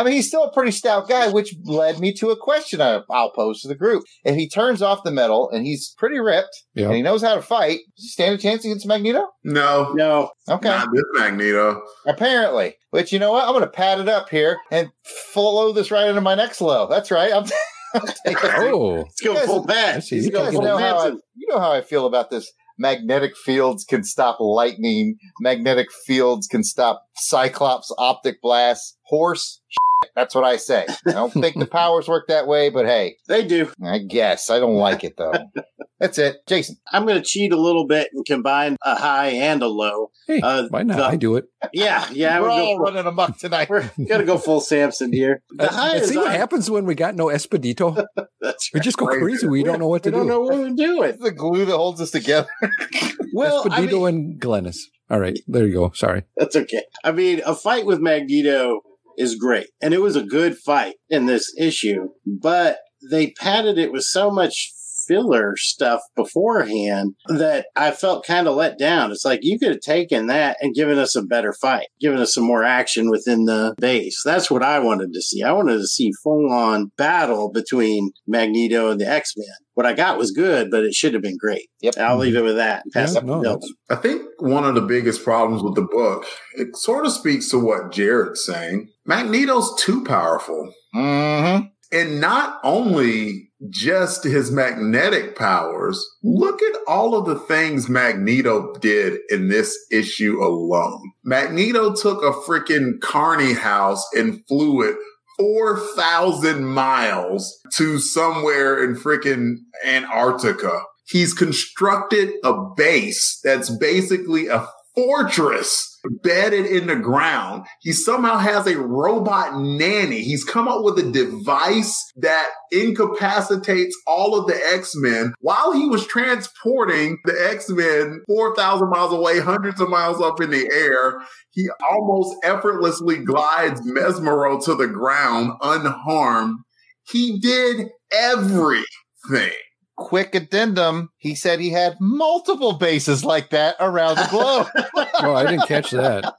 I mean, he's still a pretty stout guy, which led me to a question I- I'll pose to the group. If he turns off the metal and he's pretty ripped Yeah. and he knows how to fight, does he stand a chance against Magneto? No, No. Okay. not this Magneto. Apparently. But you know what? I'm going to pad it up here and flow this right into my next low. That's right. I'm, I'm taking Oh, oh. Let's go Yes. full I You You guys know how I, you know how I feel about this. Magnetic fields can stop lightning. Magnetic fields can stop Cyclops optic blasts. Horse. Shit. That's what I say. I don't think the powers work that way, but hey, They do. I guess I don't like it though. That's it, Jason. I'm going to cheat a little bit and combine a high and a low. Hey, Uh, why not? the- I do it. Yeah, yeah. We're all go full, running amok tonight. we're going to go full Samson here. The Uh, high and is see what on- happens when we got no Esposito. That's We just go crazy. We don't know what to do. We don't know what we're doing. the glue that holds us together. Well, I Esposito mean, and Glynis. All right, there you go. Sorry. that's okay. I mean, a fight with Magneto is great, and it was a good fight in this issue, but they padded it with so much filler stuff beforehand that I felt kind of let down. It's like you could have taken that and given us a better fight, given us some more action within the base. That's what I wanted to see. I wanted to see full on battle between Magneto and the X Men. What I got was good, but it should have been great. Yep. I'll leave it with that. and Pass Yeah, it no, I think one of the biggest problems with the book, it sort of speaks to what Jared's saying. Magneto's too powerful. Mm-hmm. And not only just his magnetic powers, look at all of the things Magneto did in this issue alone. Magneto took a freaking carny house and flew it 4,000 miles to somewhere in freaking Antarctica. He's constructed a base that's basically a fortress bedded in the ground. He somehow has a robot nanny. He's come up with a device that incapacitates all of the X-Men while he was transporting the X-Men 4,000 miles away, hundreds of miles up in the air. He almost effortlessly glides Mesmero to the ground unharmed. He did everything. Quick addendum. He said he had multiple bases like that around the globe. Oh, I didn't catch that.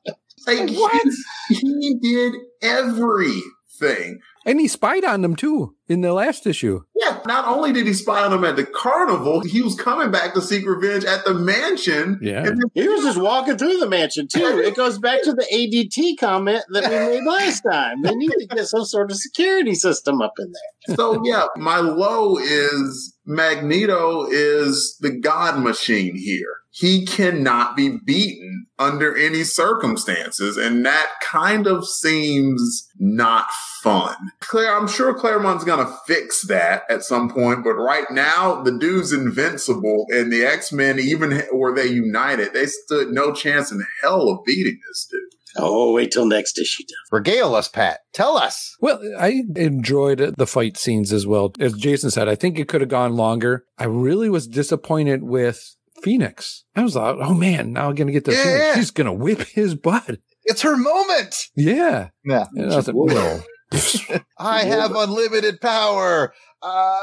Like, What? He, he did everything. And he spied on them too in the last issue. Yeah, not only did he spy on them at the carnival, he was coming back to seek revenge at the mansion. Yeah. Then He was just walking through the mansion too. It goes back to the ADT comment that we made last time. They need to get some sort of security system up in there. so yeah, my low is Magneto is the god machine here. He cannot be beaten under any circumstances, and that kind of seems not fun. Claire, I'm sure Claremont's gonna fix that at some point, but right now the dude's invincible, and the X Men, even were they united, they stood no chance in hell of beating this dude. Oh, wait till next issue. Regale us, Pat. Tell us. Well, I enjoyed the fight scenes as well. As Jason said, I think it could have gone longer. I really was disappointed with Phoenix. I was like, oh man, now I'm going to get the Yeah, Phoenix. yeah. She's going to whip his butt. It's her moment. Yeah. Yeah. And I was like, no. I have unlimited power. Uh,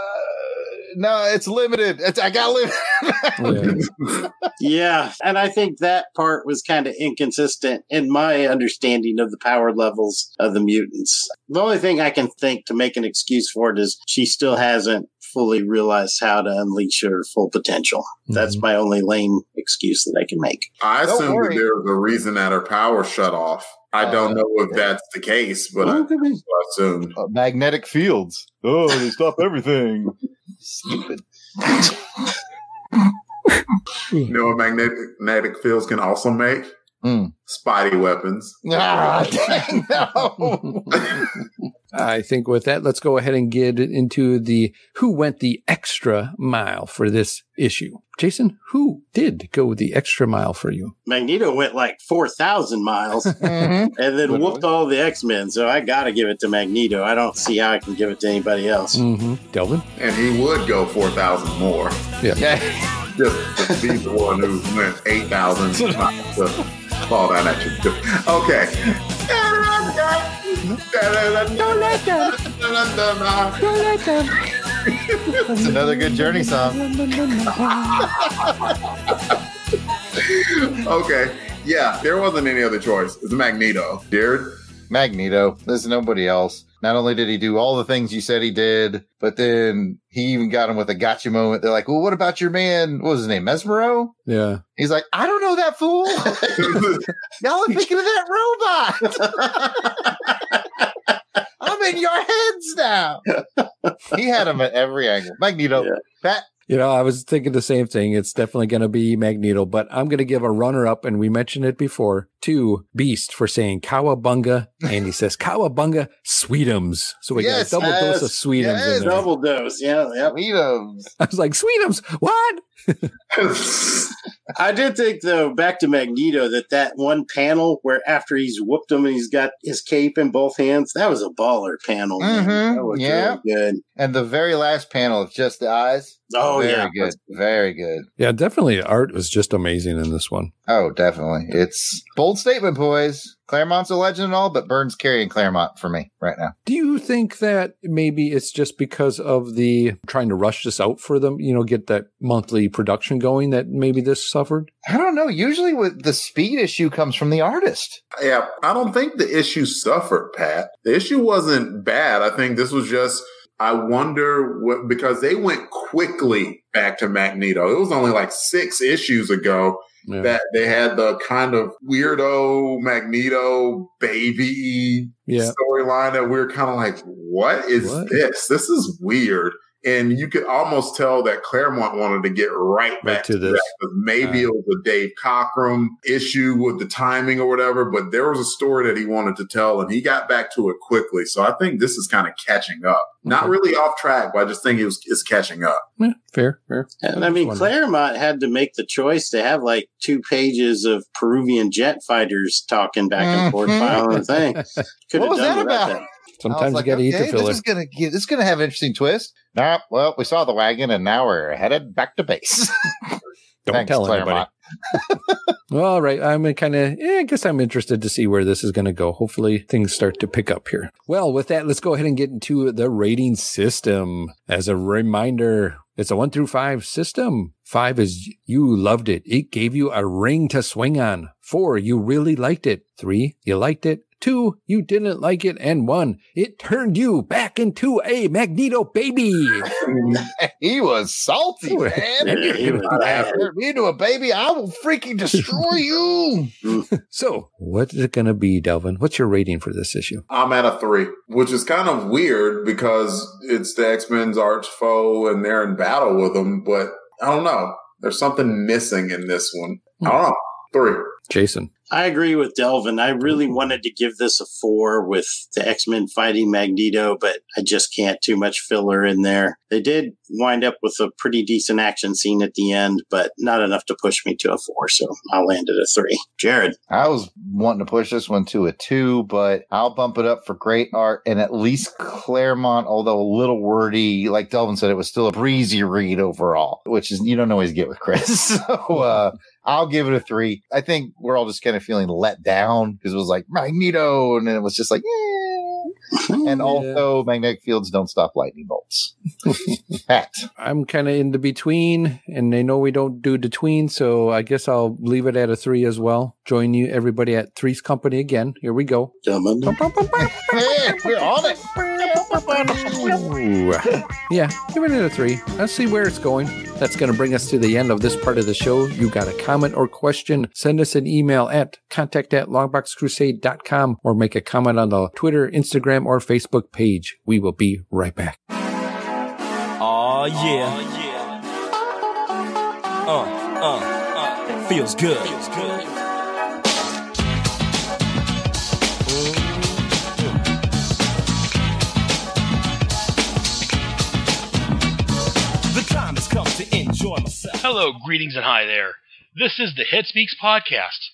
no, it's limited. It's, I got limited. Yeah. Yeah, and I think that part was kind of inconsistent in my understanding of the power levels of the mutants. The only thing I can think to make an excuse for it is she still hasn't fully realized how to unleash her full potential. That's my only lame excuse that I can make. I Don't assume that worry. there was a reason that her power shut off. I don't know if that's the case, but I, Look at me. I assumed. Uh, magnetic fields. Oh, they stop everything. Stupid. You know what magnetic, magnetic fields can also make? Hmm. Spidey weapons. Ah, dang, no. I think with that, let's go ahead and get into the who went the extra mile for this issue. Jason, who did go the extra mile for you? Magneto went like 4,000 miles Mhm. and then Literally. whooped all the X Men, so I got to give it to Magneto. I don't see how I can give it to anybody else. Mm-hmm. Delvin? And he would go 4,000 more. Yeah. Yeah. Just to be the one who went 8,000 miles to fall down at you. Okay. Don't let them. Don't let them. It's another good journey song. okay. Yeah, there wasn't any other choice. It's Magneto. Jared? Magneto. There's nobody else. Not only did he do all the things you said he did, but then he even got him with a gotcha moment. They're like, well, what about your man? What was his name? Mesmero? Yeah. He's like, I don't know that fool. Y'all are thinking of that robot. I'm in your heads now. he had him at every angle. Magneto. Pat. You know, I was thinking the same thing. It's definitely going to be Magneto, but I'm going to give a runner up, and we mentioned it before, to Beast for saying Cowabunga. And he says, Cowabunga, Sweetums. So we Yes, got a double dose of Sweetums yes, in there. double dose. Yeah, yeah. Sweetums. I was like, Sweetums, what? I did think though, back to Magneto, that that one panel where after he's whooped him and he's got his cape in both hands, that was a baller panel. man. That Mhm, was yeah. really good. And the very last panel of just the eyes. Oh, very yeah. good. Very good. Yeah, definitely. Art was just amazing in this one. Oh, definitely. It's bold statement, boys. Claremont's a legend and all, but Byrne's carrying Claremont for me right now. Do you think that maybe it's just because of the trying to rush this out for them, you know, get that monthly production going that maybe this suffered? I don't know. Usually, with the speed issue comes from the artist. Yeah, I don't think the issue suffered, Pat. The issue wasn't bad. I think this was just, I wonder what, because they went quickly back to Magneto. It was only like six issues ago Yeah. that they had the kind of weirdo Magneto baby Yeah. storyline that we are kind of like, what is What? this? This is weird. And you could almost tell that Claremont wanted to get right back to to, this. that. 'cause Maybe Uh. it was a Dave Cockrum issue with the timing or whatever, but there was a story that he wanted to tell and he got back to it quickly. So I think this is kind of catching up. Not Okay. really off track, but I just think it was it's catching up. Yeah, fair, fair. And I mean, Claremont had to make the choice to have like two pages of Peruvian jet fighters talking back and forth, filing a thing. Could What have was done that about? that. Sometimes I was you got to eat the okay, filler. This is gonna get, this is gonna have an interesting twist. Nah, well, we saw the wagon, and now we're headed back to base. Don't Thanks, tell anybody. Claremont. Well, all right. I'm kind of, yeah, I guess I'm interested to see where this is going to go. Hopefully things start to pick up here. Well, with that, let's go ahead and get into the rating system. As a reminder, it's a one through five system. Five is you loved it. It gave you a ring to swing on. Four, you really liked it. Three, you liked it. Two, you didn't like it. And one, it turned you back into a Magneto baby. he was salty, man. Yeah, he was mad. Turn me into a baby. I will freaking destroy you. So, what is it going to be, Delvin? What's your rating for this issue? I'm at a three, which is kind of weird because it's the X Men's arch foe and they're in battle with them. But I don't know. There's something missing in this one. I don't know. Three. Jason. I agree with Delvin. I really wanted to give this a four with the X Men fighting Magneto, but I just can't. Too much filler in there. They did wind up with a pretty decent action scene at the end, but not enough to push me to a four. So I'll land at a three. Jared. I was wanting to push this one to a two, but I'll bump it up for great art and at least Claremont, although a little wordy, like Delvin said, it was still a breezy read overall, which is you don't always get with Chris. so uh, I'll give it a three. I think we're all just kind of feeling let down because it was like Magneto, and then it was just like, eh. and also magnetic fields don't stop lightning bolts. Pat. I'm kind of in the between, and they know we don't do the tween, so I guess I'll leave it at a three as well. Join you, everybody, at Three's Company again. Here we go. Hey, we're on it. Ooh. Yeah, give it a three. Let's see where it's going. That's going to bring us to the end of this part of the show. You got a comment or question, send us an email at contact at longboxcrusade.com or make a comment on the Twitter, Instagram, or Facebook page. We will be right back. Oh yeah. Uh, uh, uh. Feels good. Feels good. Enjoy myself. Hello, greetings and hi there. This is the Head Speaks podcast.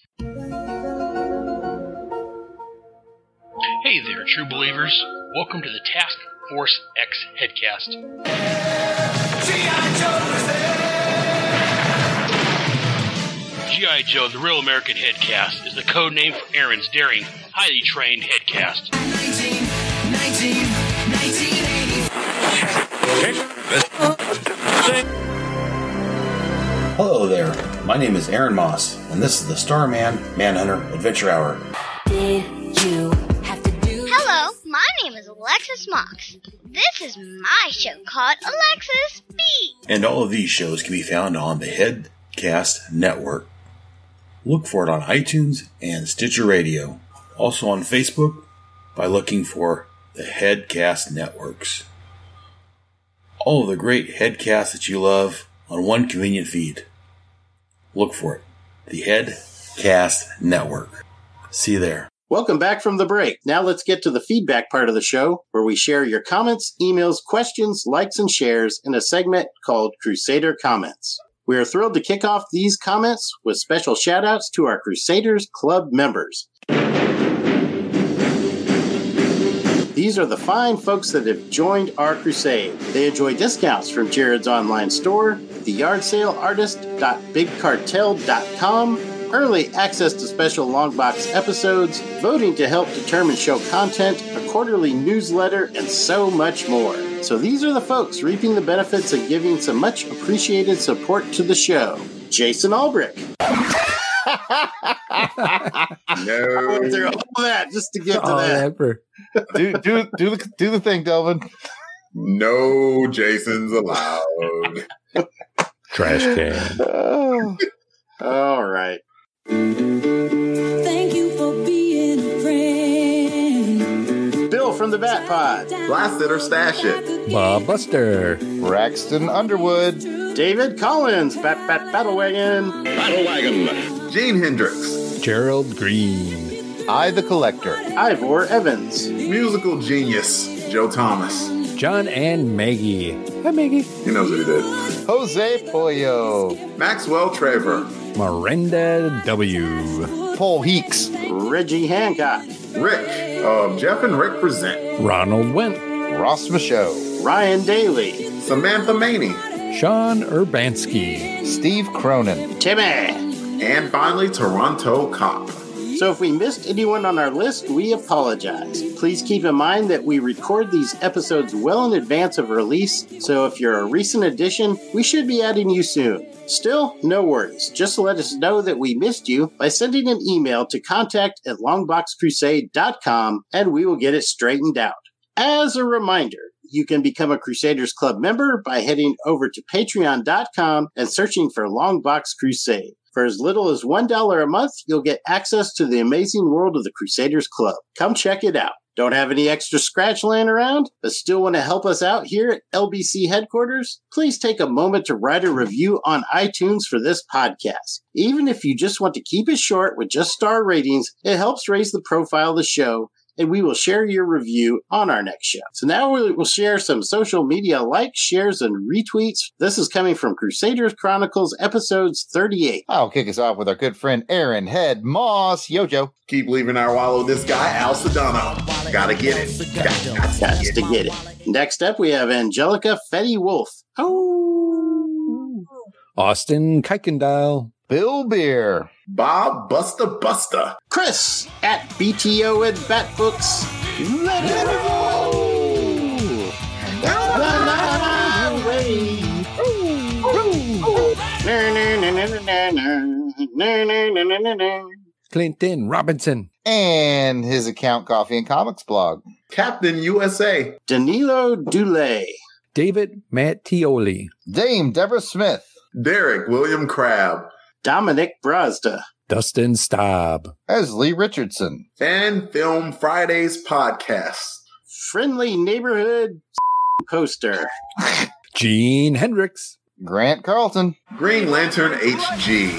Hey there, true believers. Welcome to the Task Force X Headcast. G.I. G.I. Joe, the Real American Headcast, is the code name for Aaron's daring, highly trained headcast. Hello there. My name is Aaron Moss, and this is the Starman Manhunter Adventure Hour. Hello, my name is Alexis Mox. This is my show called Alexis Beat. And all of these shows can be found on the Headcast Network. Look for it on iTunes and Stitcher Radio. Also on Facebook by looking for the Headcast Networks. All of the great headcasts that you love on one convenient feed. Look for it. The Headcast Network. See you there. Welcome back from the break. Now let's get to the feedback part of the show where we share your comments, emails, questions, likes, and shares in a segment called Crusader Comments. We are thrilled to kick off these comments with special shout outs to our Crusaders Club members. These are the fine folks that have joined our crusade. They enjoy discounts from Jared's online store, the yard sale artist.bigcartel.com, early access to special longbox episodes, voting to help determine show content, a quarterly newsletter, and so much more. So these are the folks reaping the benefits of giving some much appreciated support to the show. Jason Albrick. no. went through all that just to get to Oh, that. ever. do do do the do the thing, Delvin. No Jason's allowed. Trash can. Oh. All right. Thank you for being a friend. Bill from the Bat Pod. Blast it or stash it. Bob Buster. Braxton Underwood. David Collins. Bat Bat Battle Wagon. Battle Wagon. Gene Hendricks. Gerald Green. I the Collector. Ivor Evans. Musical genius. Joe Thomas. John and Maggie. Hi, Maggie. He knows what he did. Jose Pollo. Maxwell Traver. Miranda W. Paul Heeks. Reggie Hancock. Rick. Uh, Jeff and Rick present. Ronald Went. Ross Michaud. Ryan Daly. Samantha Maney. Sean Urbanski. Steve Cronin. Timmy. And finally, Toronto Cop. So if we missed anyone on our list, we apologize. Please keep in mind that we record these episodes well in advance of release, so if you're a recent addition, we should be adding you soon. Still, no worries. Just let us know that we missed you by sending an email to contact at longboxcrusade.com and we will get it straightened out. As a reminder, you can become a Crusaders Club member by heading over to patreon.com and searching for Longbox Crusade. For as little as $1 a month, you'll get access to the amazing world of the Crusaders Club. Come check it out. Don't have any extra scratch laying around, but still want to help us out here at LBC headquarters? Please take a moment to write a review on iTunes for this podcast. Even if you just want to keep it short with just star ratings, it helps raise the profile of the show and we will share your review on our next show. So now we will share some social media likes, shares, and retweets. This is coming from Crusaders Chronicles episodes 38. I'll kick us off with our good friend Aaron Head Moss. Yojo. Keep leaving our wallow this guy, Al Sedano. Gotta get it. Got, got, Got to get it. Next up, we have Angelica Fetty Wolf. Oh, Austin Kuykendall. Bill Beer. Bob Buster Buster. Chris at BTO and Batbooks. Let it go. Fly away. Na, na, na, na, na, na. Na, na, na, na, na, na. Clinton Robinson. And his account Coffee and Comics blog. Captain USA. Danilo Dule. David Mattioli. Dame Deborah Smith. Derek William Crabb. Dominic Brazda. Dustin Staub. As Lee Richardson. Fan Film Fridays podcast. Friendly neighborhood poster. Gene Hendricks. Grant Carlton. Green Lantern HG.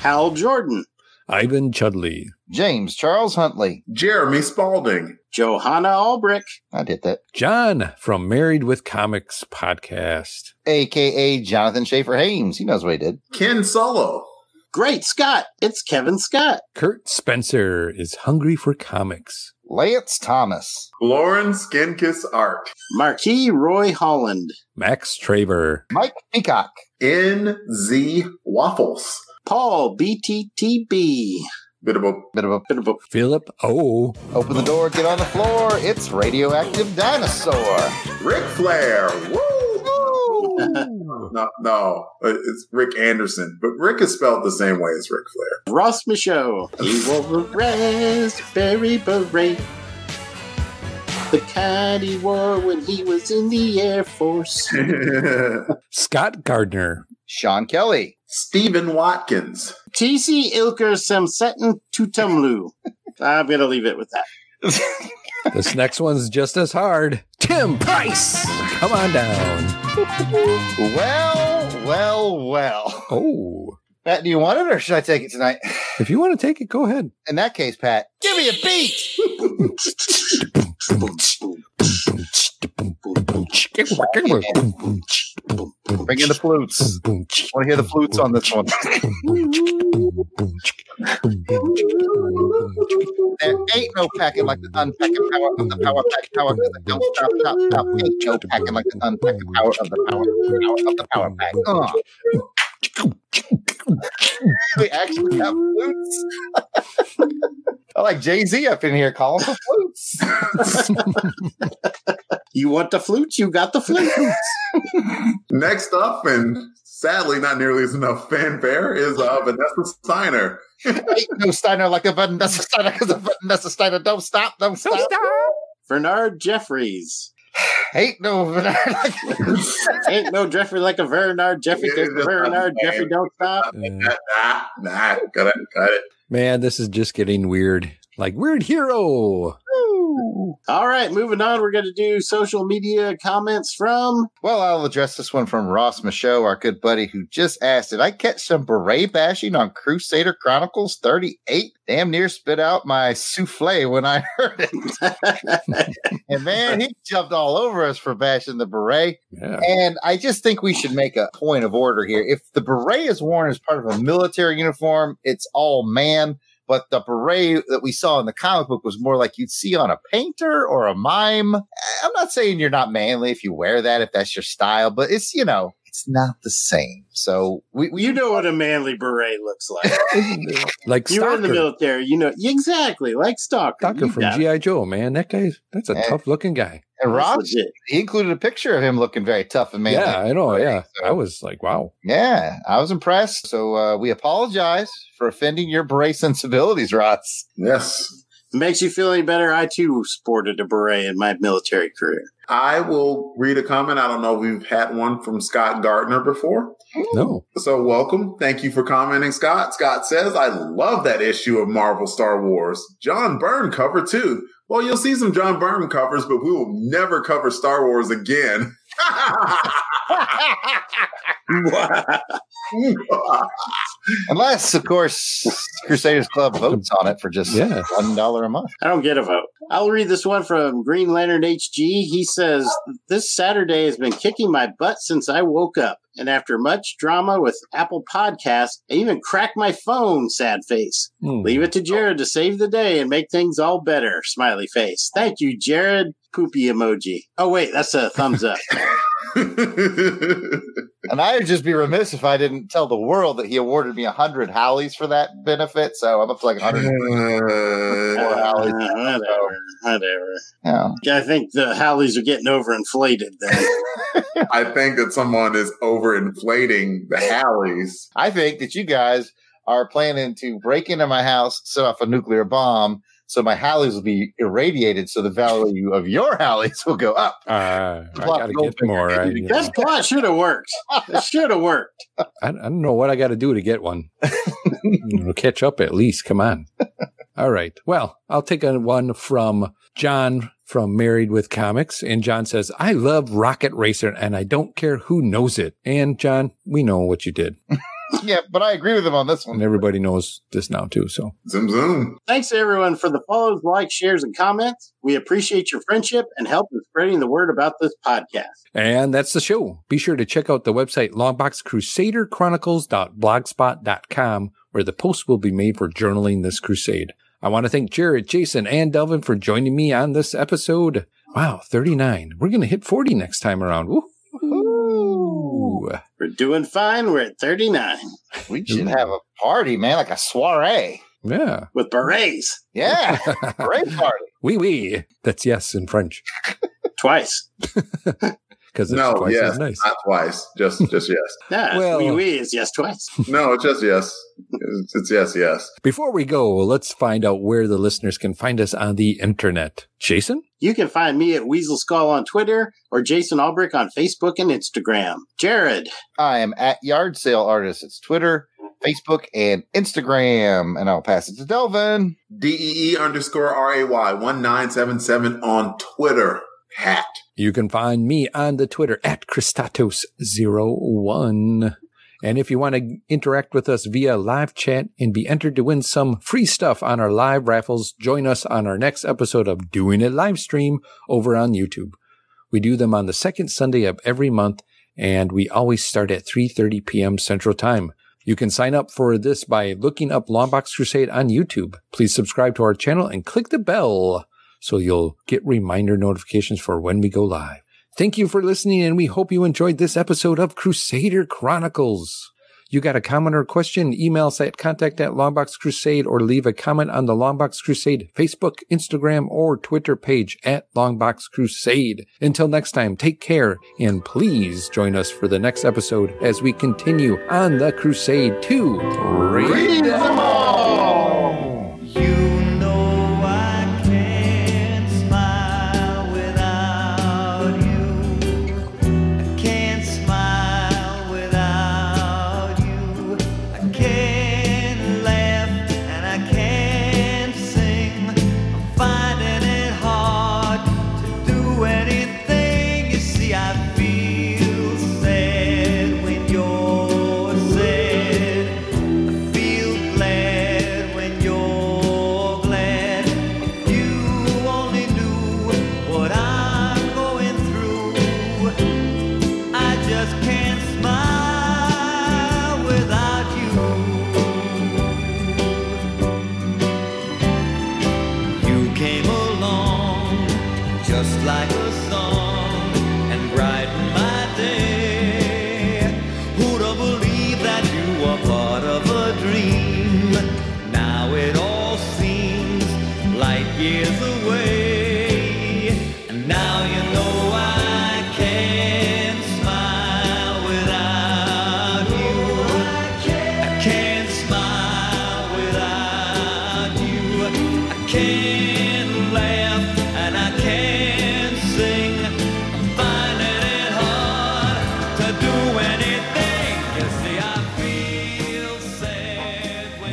Hal Jordan. Ivan Chudley. James Charles Huntley. Jeremy Spalding. Johanna Albrick. I did that. John from Married with Comics podcast. AKA Jonathan Schaefer Hames. He knows what he did. Ken Solo. Great Scott. It's Kevin Scott. Kurt Spencer is hungry for comics. Lance Thomas. Lauren Skinkiss Art. Marquis Roy Holland. Max Traver. Mike Peacock. NZ Waffles. Paul BTTB. Bit of a bit of a bit of a Philip. Oh, Open the door, get on the floor. It's radioactive dinosaur. Ric Flair. Woo! no, no, uh, it's Rick Anderson, but Rick is spelled the same way as Ric Flair. Ross Michaud. He wore a raspberry beret. The kind he wore when he was in the Air Force. Scott Gardner. Sean Kelly. Stephen Watkins. TC Ilker Semsetten Tutumlu. I'm going to leave it with that. This next one's just as hard. Tim Price. Come on down. Well, well, well. Oh. Pat, do you want it or should I take it tonight? If you want to take it, go ahead. In that case, Pat, give me a beat. Bring in the flutes. I want to hear the flutes on this one. there ain't no packing like the unpacking power of the power pack power because it don't stop, stop, stop. Ain't no packing like the unpacking power of the power, power of the power pack. Uh. we actually have flutes. I like Jay Z up in here calling for flutes. you want the flutes? You got the flutes. Next up, and sadly not nearly as enough fanfare, is uh, Vanessa Steiner. Ain't no Steiner like a Vanessa Steiner because a Vanessa Steiner don't stop, don't stop. Don't stop. Bernard Jeffries. Ain't no Bernard like Ain't no Jeffrey like a Bernard Jeffrey Bernard Jeffrey don't stop. Nah, nah, got it, got it. Man, this is just getting weird. Like Weird Hero. All right, moving on. We're going to do social media comments from. Well, I'll address this one from Ross Michaud, our good buddy, who just asked Did I catch some beret bashing on Crusader Chronicles 38? Damn near spit out my souffle when I heard it. and man, he jumped all over us for bashing the beret. Yeah. And I just think we should make a point of order here. If the beret is worn as part of a military uniform, it's all man but the beret that we saw in the comic book was more like you'd see on a painter or a mime. I'm not saying you're not manly if you wear that, if that's your style, but it's, you know, it's not the same. So we, we you know what a manly beret looks like. like you were in the military, you know exactly like Stalker. Stalker from. G.I. Joe, man. That guy's that's a Yeah. tough looking guy. and That's Rob, he included a picture of him looking very tough and manly. yeah, I know. Yeah. So- I was like, wow. Yeah, I was impressed. So uh, we apologize for offending your beret sensibilities, Ross. Yes. Makes you feel any better? I too sported a beret in my military career. I will read a comment. I don't know if we've had one from Scott Gardner before. No. So welcome. Thank you for commenting, Scott. Scott says, I love that issue of Marvel Star Wars. John Byrne cover too. Well, you'll see some John Byrne covers, but we will never cover Star Wars again. Unless, of course, Crusaders Club votes on it for just Yeah. one dollar a month. I don't get a vote. I'll read this one from Green Lantern HG. He says, This Saturday has been kicking my butt since I woke up. And after much drama with Apple Podcasts, I even cracked my phone, sad face. Hmm. Leave it to Jared to save the day and make things all better, smiley face. Thank you, Jared. Poopy emoji. Oh, wait, that's a thumbs up. And I would just be remiss if I didn't tell the world that he awarded me a hundred Howleys for that benefit. So I'm up to like a hundred. Uh, Uh, whatever, whatever. Yeah. I think the Howleys are getting overinflated then. I think that someone is overinflating the Howleys. I think that you guys are planning to break into my house, set off a nuclear bomb, so my Howleys will be irradiated, so the value of your Howleys will go up. Uh, I got to get more. I, you that plot should have worked. It should have worked. I, I don't know what I got to do to get one. You know, catch up at least. Come on. All right. Well, I'll take a one from John from Married with Comics. And John says, I love Rocket Racer and I don't care who knows it. And John, we know what you did. yeah, but I agree with him on this one. And everybody knows this now too. So Zoom zoom. Thanks everyone for the follows, likes, shares, and comments. We appreciate your friendship and help in spreading the word about this podcast. And that's the show. Be sure to check out the website longboxcrusaderchronicles.blogspot.com where the post will be made for journaling this crusade. I want to thank Jared, Jason, and Delvin for joining me on this episode. Wow, 39. We're going to hit 40 next time around. Woo. Woo! We're doing fine. We're at 39 We should have a party, man, like a soiree. Yeah. with berets Yeah, great party. Oui, oui. That's yes in French. twice. Because it's No, twice yes, as nice. not twice. Just, just yes. Yeah, Well- oui, oui is yes twice. No, it's just yes. It's, it's yes, yes. Before we go, let's find out where the listeners can find us on the internet. Jason? You can find me at Weasel Skull on Twitter or Jason Albrick on Facebook and Instagram. Jared, I am at Yard Sale Artist. It's Twitter, Facebook, and Instagram. And I'll pass it to Delvin. D E E underscore R A Y 1977 on Twitter. You can find me on the Twitter at Christatos01. And if you want to interact with us via live chat and be entered to win some free stuff on our live raffles, join us on our next episode of Doing It Live Stream over on YouTube. We do them on the second Sunday of every month, and we always start at 3.30 p.m. Central Time. You can sign up for this by looking up Longbox Crusade on YouTube. Please subscribe to our channel and click the bell so you'll get reminder notifications for when we go live. Thank you for listening, and we hope you enjoyed this episode of Crusader Chronicles. You got a comment or question? Email us at contact at Longbox Crusade or leave a comment on the Longbox Crusade Facebook, Instagram, or Twitter page at Longbox Crusade. Until next time, take care and please join us for the next episode as we continue on the crusade to.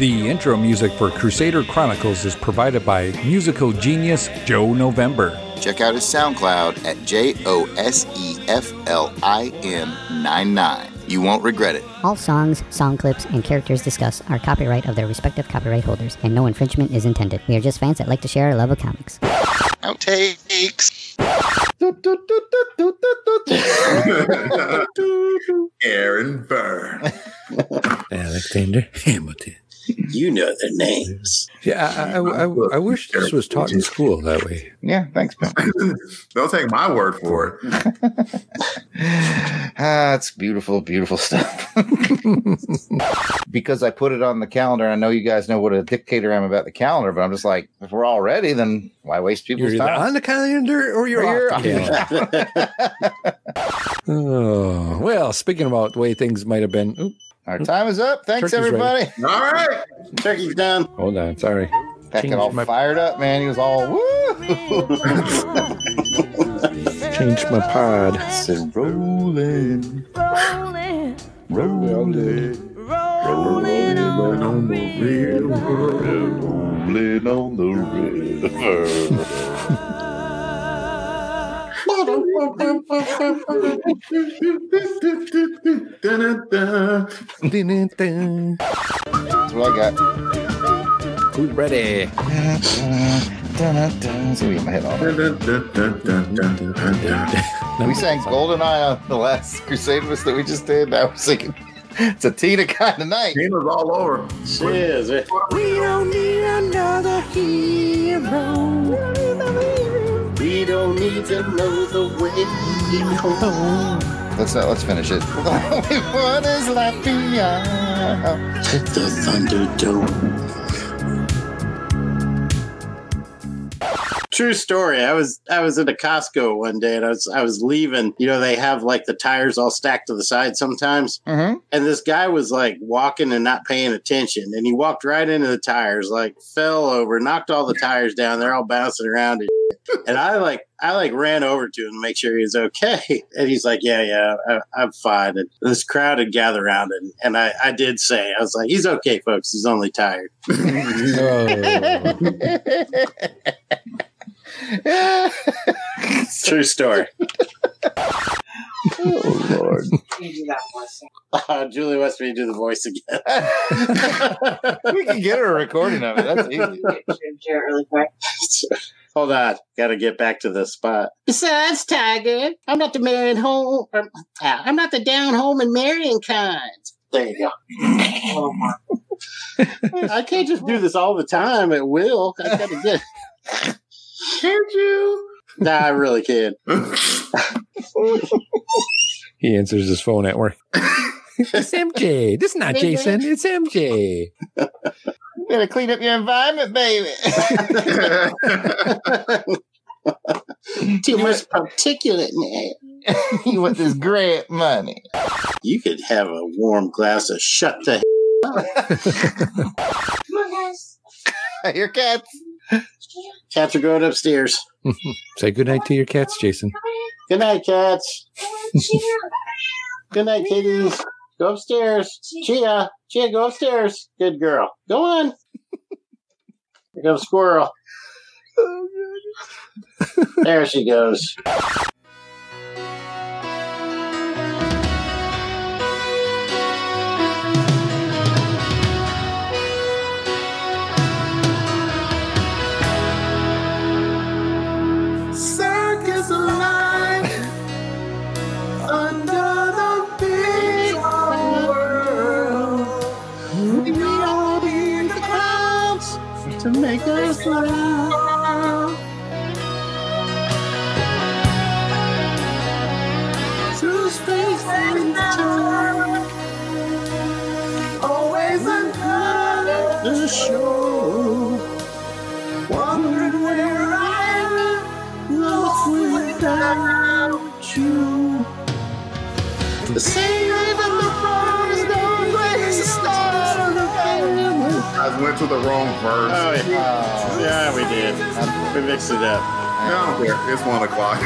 The intro music for Crusader Chronicles is provided by musical genius Joe November. Check out his SoundCloud at J O S E F L I M 99. You won't regret it. All songs, song clips, and characters discussed are copyright of their respective copyright holders, and no infringement is intended. We are just fans that like to share our love of comics. Outtakes. Aaron Burr. Alexander Hamilton. You know their names. Yeah, I, I, I, I wish this was taught in school that way. Yeah, thanks, man. Don't take my word for it. ah, it's beautiful, beautiful stuff. because I put it on the calendar, I know you guys know what a dictator I am about the calendar, but I'm just like, if we're all ready, then why waste people's You're time? on the calendar or you're, Or off you're the calendar. oh, well, speaking about the way things might have been. Oop, Our time is up. Thanks, Turkey's everybody. ready. All right. Turkey's done. hold on, sorry. That got Changed all my- fired up, man. He was all woo. Changed my pod. Said rolling, Rolling, rolling, rolling on the rolling on the river. That's what I got. Who's ready? We get my head on. We sang Goldeneye on the last Crusade Crusaders that we just did. I was thinking, it's a Tina kind of night. Tina's all over. She is. eh? We don't need another hero. We don't need to know the way home. let's uh, let's finish it. what is Latvia? The Thunderdome. True story. I was I was at a Costco one day and I was I was leaving. You know they have like the tires all stacked to the side sometimes, mm-hmm. and this guy was like walking and not paying attention, and he walked right into the tires, like fell over, knocked all the tires down. They're all bouncing around, and, shit. And I like I like ran over to him to make sure he was okay, and he's like, "Yeah, yeah, I, I'm fine." And this crowd had gathered around, and and I I did say I was like, "He's okay, folks. He's only tired." True story. oh Lord! Uh, Julie wants me to do the voice again. we can get her a recording of it. That's easy. really quick. Hold on, got to get back to the spot. Besides, Tiger, I'm not the marrying home. Or, ah, I'm not the down home and marrying kind. There you go. I can't just do this all the time at will. I gotta get. Can't you? Nah, I really can't. He answers his phone at work. it's MJ. This is not Jason. It's MJ. You gotta clean up your environment, baby. Too much particulate in the air. you want this grant money? You could have a warm glass of shut the. Come on, guys. Your cats. Cats are going upstairs. Say goodnight to your cats, Jason. Good night, cats. Good night, kitties. Go upstairs. Chia, Chia, go upstairs. Good girl. Go on. Here comes Squirrel. Oh, there she goes. To make us laugh. Through space and time, always another show. Wondering where I'm lost without you. The same I went to the wrong verse. Oh, yeah. yeah, we did. We mixed it up. No, it's one o'clock.